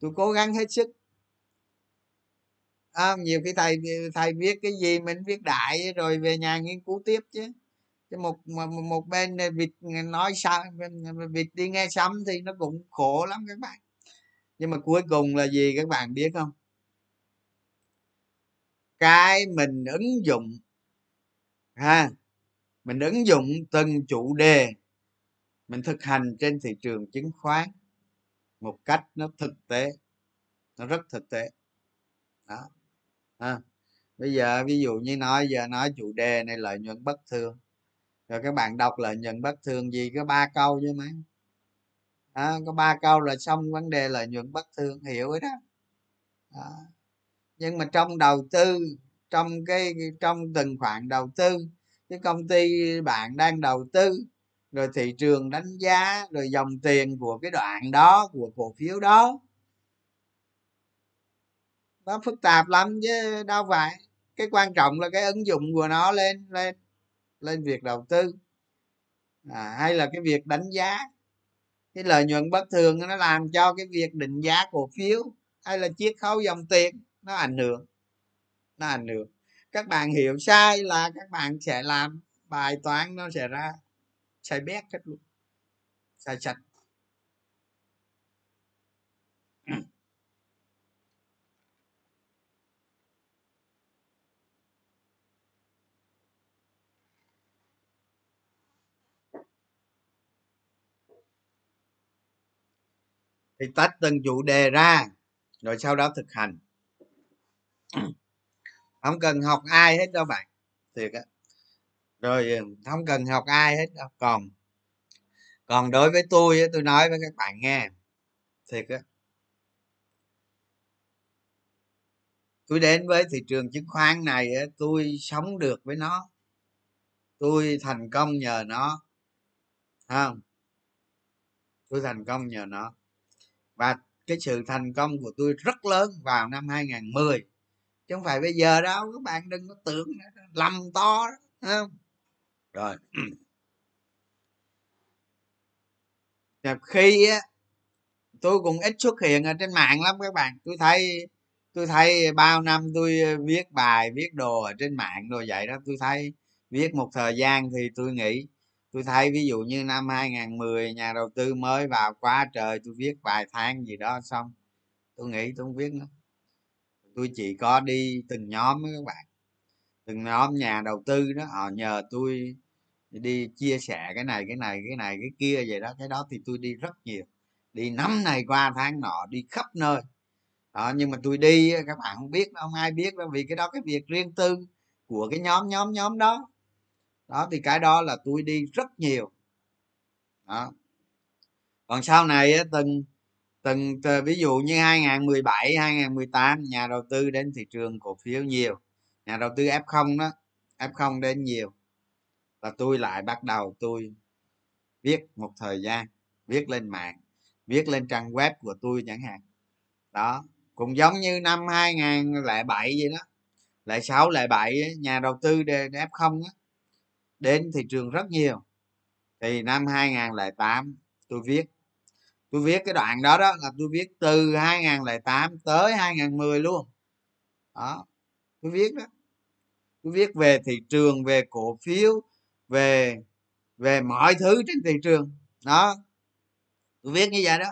Tôi cố gắng hết sức. À, nhiều khi thầy thầy viết cái gì mình viết đại rồi về nhà nghiên cứu tiếp chứ. Chứ một một bên vịt nói sao vịt đi nghe sắm thì nó cũng khổ lắm các bạn. Nhưng mà cuối cùng là gì các bạn biết không? Cái mình ứng dụng ha mình ứng dụng từng chủ đề. Mình thực hành trên thị trường chứng khoán một cách nó thực tế nó rất thực tế. Đó. À, bây giờ ví dụ như nói giờ nói chủ đề này lợi nhuận bất thường. Rồi các bạn đọc lợi nhuận bất thường gì có ba câu chứ mấy à, có ba câu là xong vấn đề lợi nhuận bất thường hiểu rồi đó. À. nhưng mà trong đầu tư trong cái trong từng khoản đầu tư cái công ty bạn đang đầu tư rồi thị trường đánh giá rồi dòng tiền của cái đoạn đó của cổ phiếu đó. Nó phức tạp lắm chứ đâu phải. Cái quan trọng là cái ứng dụng của nó lên lên lên việc đầu tư. À, hay là cái việc đánh giá. Cái lợi nhuận bất thường nó làm cho cái việc định giá cổ phiếu hay là chiết khấu dòng tiền nó ảnh hưởng. Nó ảnh hưởng các bạn hiểu sai là các bạn sẽ làm bài toán nó sẽ ra, sai bét hết luôn, sai sạch. Ừ. Thì tách từng chủ đề ra, rồi sau đó thực hành không cần học ai hết đâu bạn. Thiệt á. Rồi ừ, không cần học ai hết đâu. Còn còn đối với tôi tôi nói với các bạn nghe. Thiệt á. Tôi đến với thị trường chứng khoán này tôi sống được với nó. Tôi thành công nhờ nó. Không? Tôi thành công nhờ nó. Và cái sự thành công của tôi rất lớn vào năm 2010 chứ không phải bây giờ đâu, các bạn đừng có tưởng lầm to không? Rồi. *clears throat* Dạ, khi á, tôi cũng ít xuất hiện ở trên mạng lắm các bạn. Tôi thấy tôi thấy bao năm tôi viết bài, viết đồ ở trên mạng rồi vậy đó, tôi thấy viết một thời gian thì tôi nghĩ, tôi thấy ví dụ như năm 2010 nhà đầu tư mới vào quá trời tôi viết vài tháng gì đó xong, tôi nghĩ tôi không viết nữa tôi chỉ có đi từng nhóm với các bạn. Từng nhóm nhà đầu tư đó họ nhờ tôi đi chia sẻ cái này cái này cái này cái kia vậy đó. Cái đó thì tôi đi rất nhiều. Đi năm này qua tháng nọ đi khắp nơi. Đó, nhưng mà tôi đi các bạn không biết không ai biết đâu. Vì cái đó cái việc riêng tư của cái nhóm nhóm nhóm đó. Đó thì cái đó là tôi đi rất nhiều. Đó. Còn sau này từng từng từ, ví dụ như 2017 2018 nhà đầu tư đến thị trường cổ phiếu nhiều. Nhà đầu tư F0 đó F0 đến nhiều. Là tôi lại bắt đầu tôi viết một thời gian viết lên mạng viết lên trang web của tôi chẳng hạn. Đó cũng giống như năm 2007 vậy đó lại 6 lại 7 nhà đầu tư F0 đó, đến thị trường rất nhiều. Thì năm 2008 tôi viết tôi viết cái đoạn đó đó là tôi viết từ 2008 tới 2010 luôn. Đó, tôi viết đó. Tôi viết về thị trường, về cổ phiếu, về về mọi thứ trên thị trường. Đó, tôi viết như vậy đó.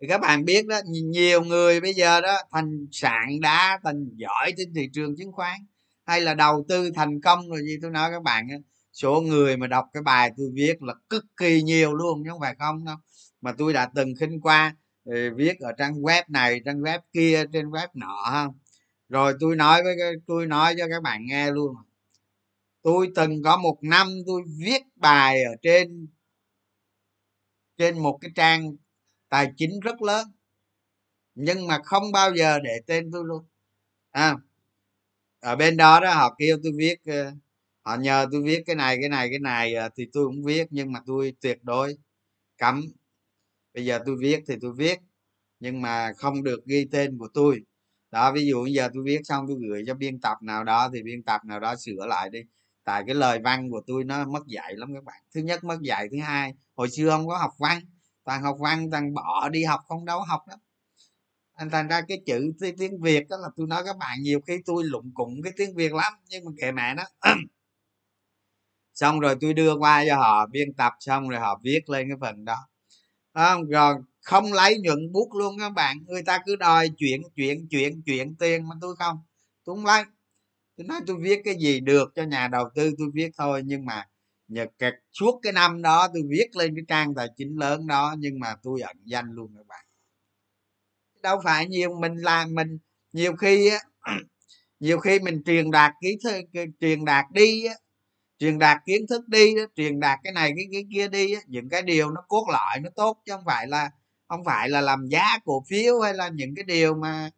Thì các bạn biết đó nhiều người bây giờ đó, thành sạn đá, thành giỏi trên thị trường chứng khoán, hay là đầu tư thành công rồi gì, tôi nói các bạn số người mà đọc cái bài tôi viết là cực kỳ nhiều luôn chứ không phải không đâu. Mà tôi đã từng khinh qua ờ, viết ở trang web này trang web kia trên web nọ không rồi tôi nói với tôi nói cho các bạn nghe luôn. Tôi từng có một năm tôi viết bài ở trên trên một cái trang tài chính rất lớn nhưng mà không bao giờ để tên tôi luôn. À, ở bên đó đó họ kêu tôi viết ờ, họ nhờ tôi viết cái này cái này cái này ờ, thì tôi cũng viết, nhưng mà tôi tuyệt đối cấm. Bây giờ tôi viết thì tôi viết, nhưng mà không được ghi tên của tôi đó, ví dụ bây giờ tôi viết xong tôi gửi cho biên tập nào đó thì biên tập nào đó sửa lại đi. Tại cái lời văn của tôi nó mất dạy lắm các bạn. Thứ nhất mất dạy, thứ hai, hồi xưa không có học văn. Toàn học văn, toàn bỏ đi học, không đâu học đó. Anh thành ra cái chữ tiếng việt đó là tôi nói các bạn nhiều khi tôi lụng cụng cái tiếng việt lắm, nhưng mà kệ mẹ nó. *clears throat* xong rồi tôi đưa qua cho họ biên tập xong rồi họ viết lên cái phần đó. Đó, rồi không lấy nhuận bút luôn các bạn. Người ta cứ đòi chuyện chuyện chuyện chuyện tiền mà tôi không tôi không lấy. Tôi nói tôi viết cái gì được cho nhà đầu tư tôi viết thôi nhưng mà nhật kẹt suốt cái năm đó tôi viết lên cái trang tài chính lớn đó nhưng mà tôi ẩn danh luôn các bạn. Đâu phải nhiều mình làm mình nhiều khi á *clears throat* nhiều khi mình truyền đạt kỹ thư truyền đạt đi á truyền đạt kiến thức đi đó, truyền đạt cái này cái cái kia đi những cái điều nó cốt lõi nó tốt chứ không phải là không phải là làm giá cổ phiếu hay là những cái điều mà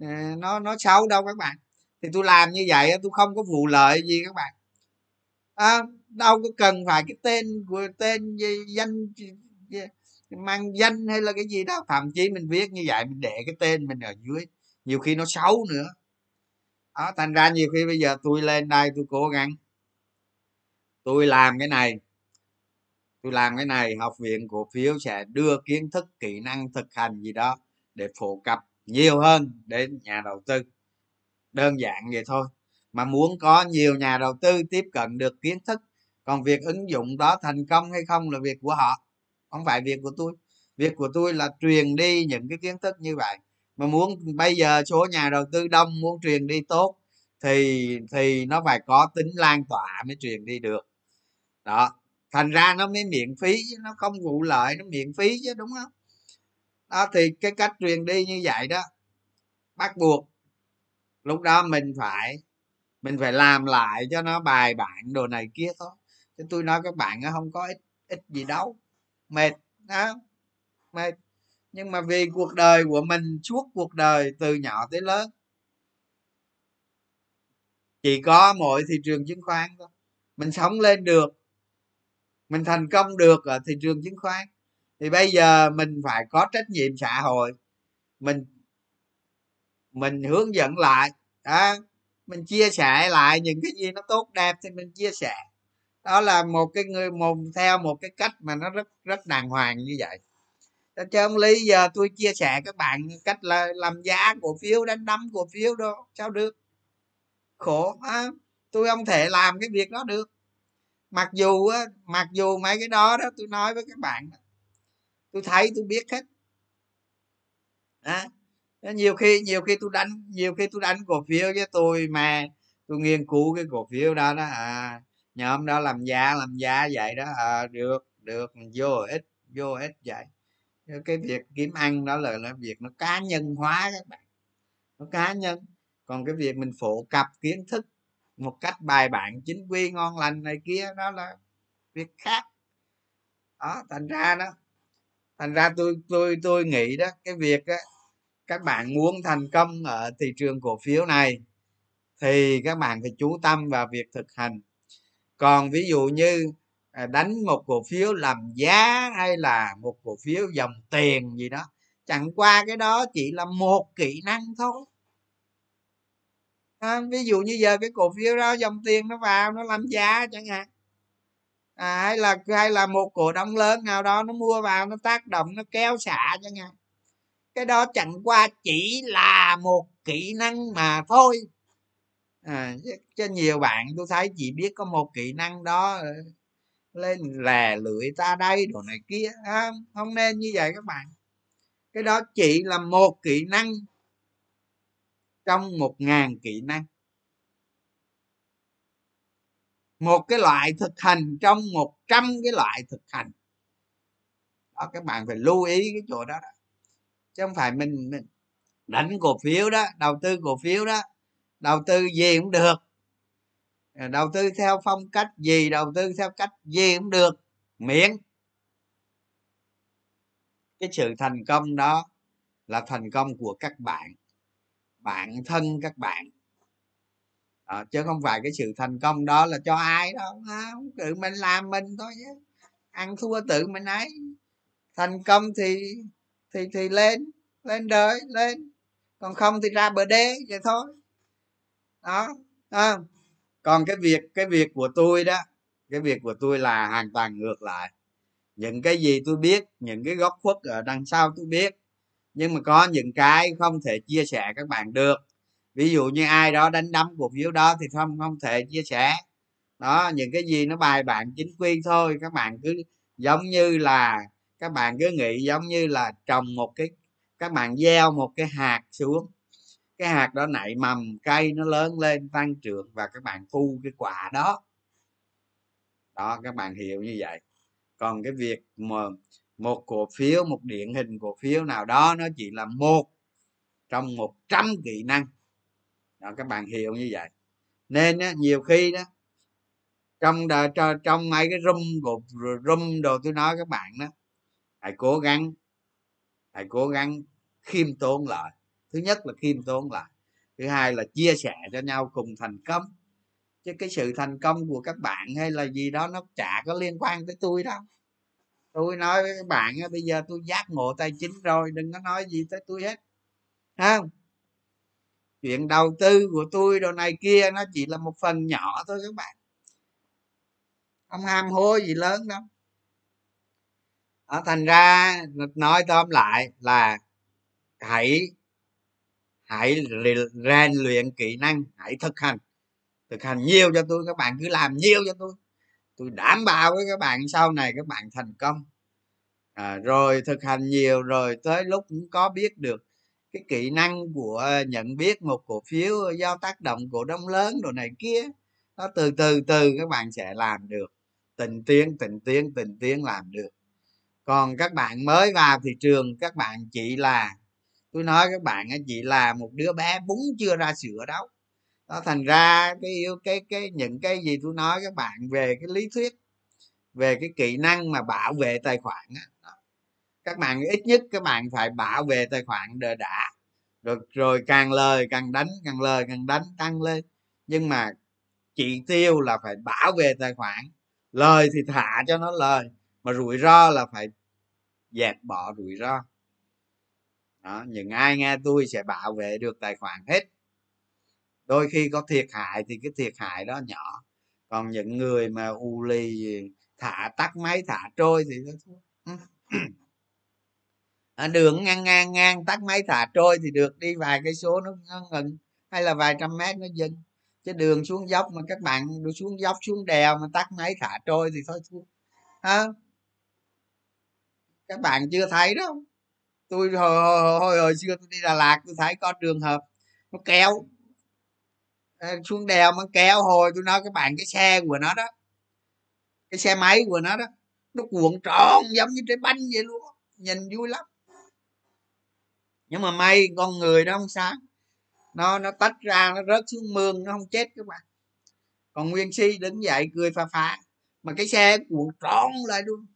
ờ, nó nó xấu đâu các bạn. Thì tôi làm như vậy tôi không có vụ lợi gì các bạn. À, đâu có cần phải cái tên của tên danh mang danh hay là cái gì đó thậm chí mình viết như vậy mình để cái tên mình ở dưới nhiều khi nó xấu nữa. Đó thành ra nhiều khi bây giờ tôi lên đây tôi cố gắng tôi làm cái này. Tôi làm cái này, học viện cổ phiếu sẽ đưa kiến thức, kỹ năng thực hành gì đó để phổ cập nhiều hơn đến nhà đầu tư. Đơn giản vậy thôi. Mà muốn có nhiều nhà đầu tư tiếp cận được kiến thức, còn việc ứng dụng đó thành công hay không là việc của họ, không phải việc của tôi. Việc của tôi là truyền đi những cái kiến thức như vậy. Mà muốn bây giờ số nhà đầu tư đông muốn truyền đi tốt thì thì nó phải có tính lan tỏa mới truyền đi được đó, thành ra nó mới miễn phí chứ, nó không vụ lợi, nó miễn phí chứ, đúng không? Đó, thì cái cách truyền đi như vậy đó, bắt buộc lúc đó mình phải mình phải làm lại cho nó bài bản đồ này kia thôi. Chứ tôi nói các bạn nó không có ít ít gì đâu. Mệt đó mệt. Nhưng mà vì cuộc đời của mình suốt cuộc đời từ nhỏ tới lớn. Chỉ có mỗi thị trường chứng khoán thôi. Mình sống lên được mình thành công được ở thị trường chứng khoán. Thì bây giờ mình phải có trách nhiệm xã hội. Mình mình hướng dẫn lại. Đó, mình chia sẻ lại những cái gì nó tốt, đẹp thì mình chia sẻ. Đó là một cái người, một, theo một cái cách mà nó rất rất đàng hoàng như vậy. Cho ông lý giờ tôi chia sẻ các bạn cách là làm giá cổ phiếu, đánh đấm cổ phiếu đó, sao được? Khổ á tôi không thể làm cái việc đó được mặc dù á mặc dù mấy cái đó đó tôi nói với các bạn tôi thấy tôi biết hết đó. nhiều khi nhiều khi tôi đánh nhiều khi tôi đánh cổ phiếu với tôi mà tôi nghiên cứu cái cổ phiếu đó đó à nhóm đó làm giá làm giá vậy đó à, được được vô ích vô ích vậy cái việc kiếm ăn đó là, là việc nó cá nhân hóa các bạn nó cá nhân còn cái việc mình phổ cập kiến thức một cách bài bản, chính quy, ngon lành này kia, đó là việc khác. Đó, thành ra đó, thành ra tôi tôi tôi nghĩ đó, cái việc á, các bạn muốn thành công ở thị trường cổ phiếu này, thì các bạn phải chú tâm vào việc thực hành. Còn ví dụ như à, đánh một cổ phiếu làm giá hay là một cổ phiếu dòng tiền gì đó, chẳng qua cái đó chỉ là một kỹ năng thôi à, ví dụ như giờ cái cổ phiếu đó dòng tiền nó vào nó làm giá chẳng hạn. À, hay là hay là một cổ đông lớn nào đó nó mua vào nó tác động nó kéo xả chẳng hạn. Cái đó chẳng qua chỉ là một kỹ năng mà thôi. À, cho nhiều bạn tôi thấy chỉ biết có một kỹ năng đó ờ, lên lè lưỡi ta đây đồ này kia à, không nên như vậy các bạn. Cái đó chỉ là một kỹ năng trong một ngàn kỹ năng. Một cái loại thực hành trong một trăm cái loại thực hành. Đó các bạn phải lưu ý cái chỗ đó, đó. chứ không phải mình, mình đánh cổ phiếu đó đầu tư cổ phiếu đó đầu tư gì cũng được. Ờ, đầu tư theo phong cách gì đầu tư theo cách gì cũng được. Miễn cái sự thành công đó là thành công của các bạn bạn thân các bạn. À, chứ không phải cái sự thành công đó là cho ai đâu à, tự mình làm mình thôi chứ. Ăn thua tự mình ấy. Thành công thì thì thì lên lên đời lên. Còn không thì ra bờ đê vậy thôi. Đó à. còn cái việc cái việc của tôi đó cái việc của tôi là hoàn toàn ngược lại. Những cái gì tôi biết những cái góc khuất ở đằng sau tôi biết nhưng mà có những cái không thể chia sẻ các bạn được. Ví dụ như ai đó đánh đấm cổ phiếu đó thì không không thể chia sẻ. Đó, những cái gì nó bài bản chính quy thôi. Các bạn cứ giống như là, các bạn cứ nghĩ giống như là trồng một cái, các bạn gieo một cái hạt xuống. Cái hạt đó nảy mầm, cây nó lớn lên, tăng trưởng và các bạn thu cái quả đó. Đó, các bạn hiểu như vậy. Còn cái việc mà một cổ phiếu một điển hình cổ phiếu nào đó nó chỉ là một trong một trăm kỹ năng. Đó các bạn hiểu như vậy. Nên á, nhiều khi đó trong đờ, trong mấy cái room gục room đồ tôi nói các bạn đó hãy cố gắng hãy cố gắng khiêm tốn lại. Thứ nhất là khiêm tốn lại. Thứ hai là chia sẻ cho nhau cùng thành công. Chứ cái sự thành công của các bạn hay là gì đó nó chả có liên quan tới tôi đâu tôi nói với các bạn bây giờ tôi giác ngộ tài chính rồi đừng có nói gì tới tôi hết. Không? Chuyện đầu tư của tôi đồ này kia nó chỉ là một phần nhỏ thôi các bạn. Không ham hố gì lớn đâu. Đó, thành ra nói tóm lại là hãy hãy rèn luyện kỹ năng hãy thực hành. Thực hành nhiều cho tôi các bạn cứ làm nhiều cho tôi tôi đảm bảo với các bạn sau này các bạn thành công. À, rồi thực hành nhiều rồi tới lúc cũng có biết được cái kỹ năng của nhận biết một cổ phiếu do tác động cổ đông lớn đồ này kia. Nó từ từ từ các bạn sẽ làm được. Tình tiến tình tiến tình tiến làm được. Còn các bạn mới vào thị trường các bạn chỉ là tôi nói các bạn chỉ là một đứa bé bún chưa ra sữa đâu đó, thành ra cái yêu cái cái, những cái gì tôi nói các bạn về cái lý thuyết, về cái kỹ năng mà bảo vệ tài khoản đó. các bạn ít nhất các bạn phải bảo vệ tài khoản đờ đã rồi rồi càng lời càng đánh, càng lời càng đánh tăng lên. Nhưng mà chỉ tiêu là phải bảo vệ tài khoản, lời thì thả cho nó lời, mà rủi ro là phải dẹp bỏ rủi ro. Đó, những ai nghe tôi sẽ bảo vệ được tài khoản hết đôi khi có thiệt hại thì cái thiệt hại đó nhỏ. Còn những người mà u lì thả tắt máy thả trôi thì nó *clears throat* đường ngang ngang ngang tắt máy thả trôi thì được đi vài cây số nó, nó ngừng hay là vài trăm mét nó dừng chứ đường xuống dốc mà các bạn đi xuống dốc xuống đèo mà tắt máy thả trôi thì thôi thua. Ha các bạn chưa thấy đâu tôi hồi, hồi, hồi, hồi xưa tôi đi đà lạt tôi thấy có trường hợp nó kéo xuống đèo mà kéo hồi tôi nói các bạn cái xe của nó đó. Cái xe máy của nó đó. Nó cuộn tròn giống như trái bánh vậy luôn nhìn vui lắm. Nhưng mà may con người đó không sáng, nó nó tách ra nó rớt xuống mương nó không chết các bạn. Còn nguyên si đứng dậy cười pha pha mà cái xe cuộn tròn lại luôn.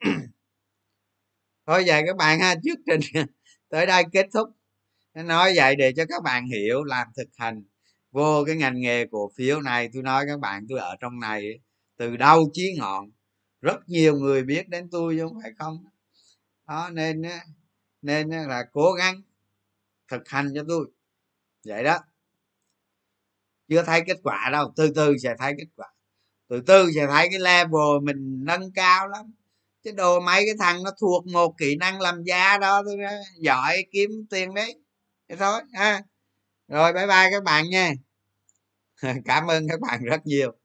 *clears throat* Thôi vậy các bạn ha trước trình. *laughs* Tới đây kết thúc. Nói vậy để cho các bạn hiểu làm thực hành vô cái ngành nghề cổ phiếu này, tôi nói các bạn, tôi ở trong này từ đâu chí ngọn rất nhiều người biết đến tôi chứ không phải không. Đó, nên nên là cố gắng thực hành cho tôi. Vậy đó. Chưa thấy kết quả đâu, từ từ sẽ thấy kết quả. Từ từ sẽ thấy cái level mình nâng cao lắm. Chứ đồ mấy cái thằng nó thuộc một kỹ năng làm giá đó thôi giỏi kiếm tiền đấy. Thế thôi, ha rồi bye bye các bạn nha. *laughs* Cảm ơn các bạn rất nhiều.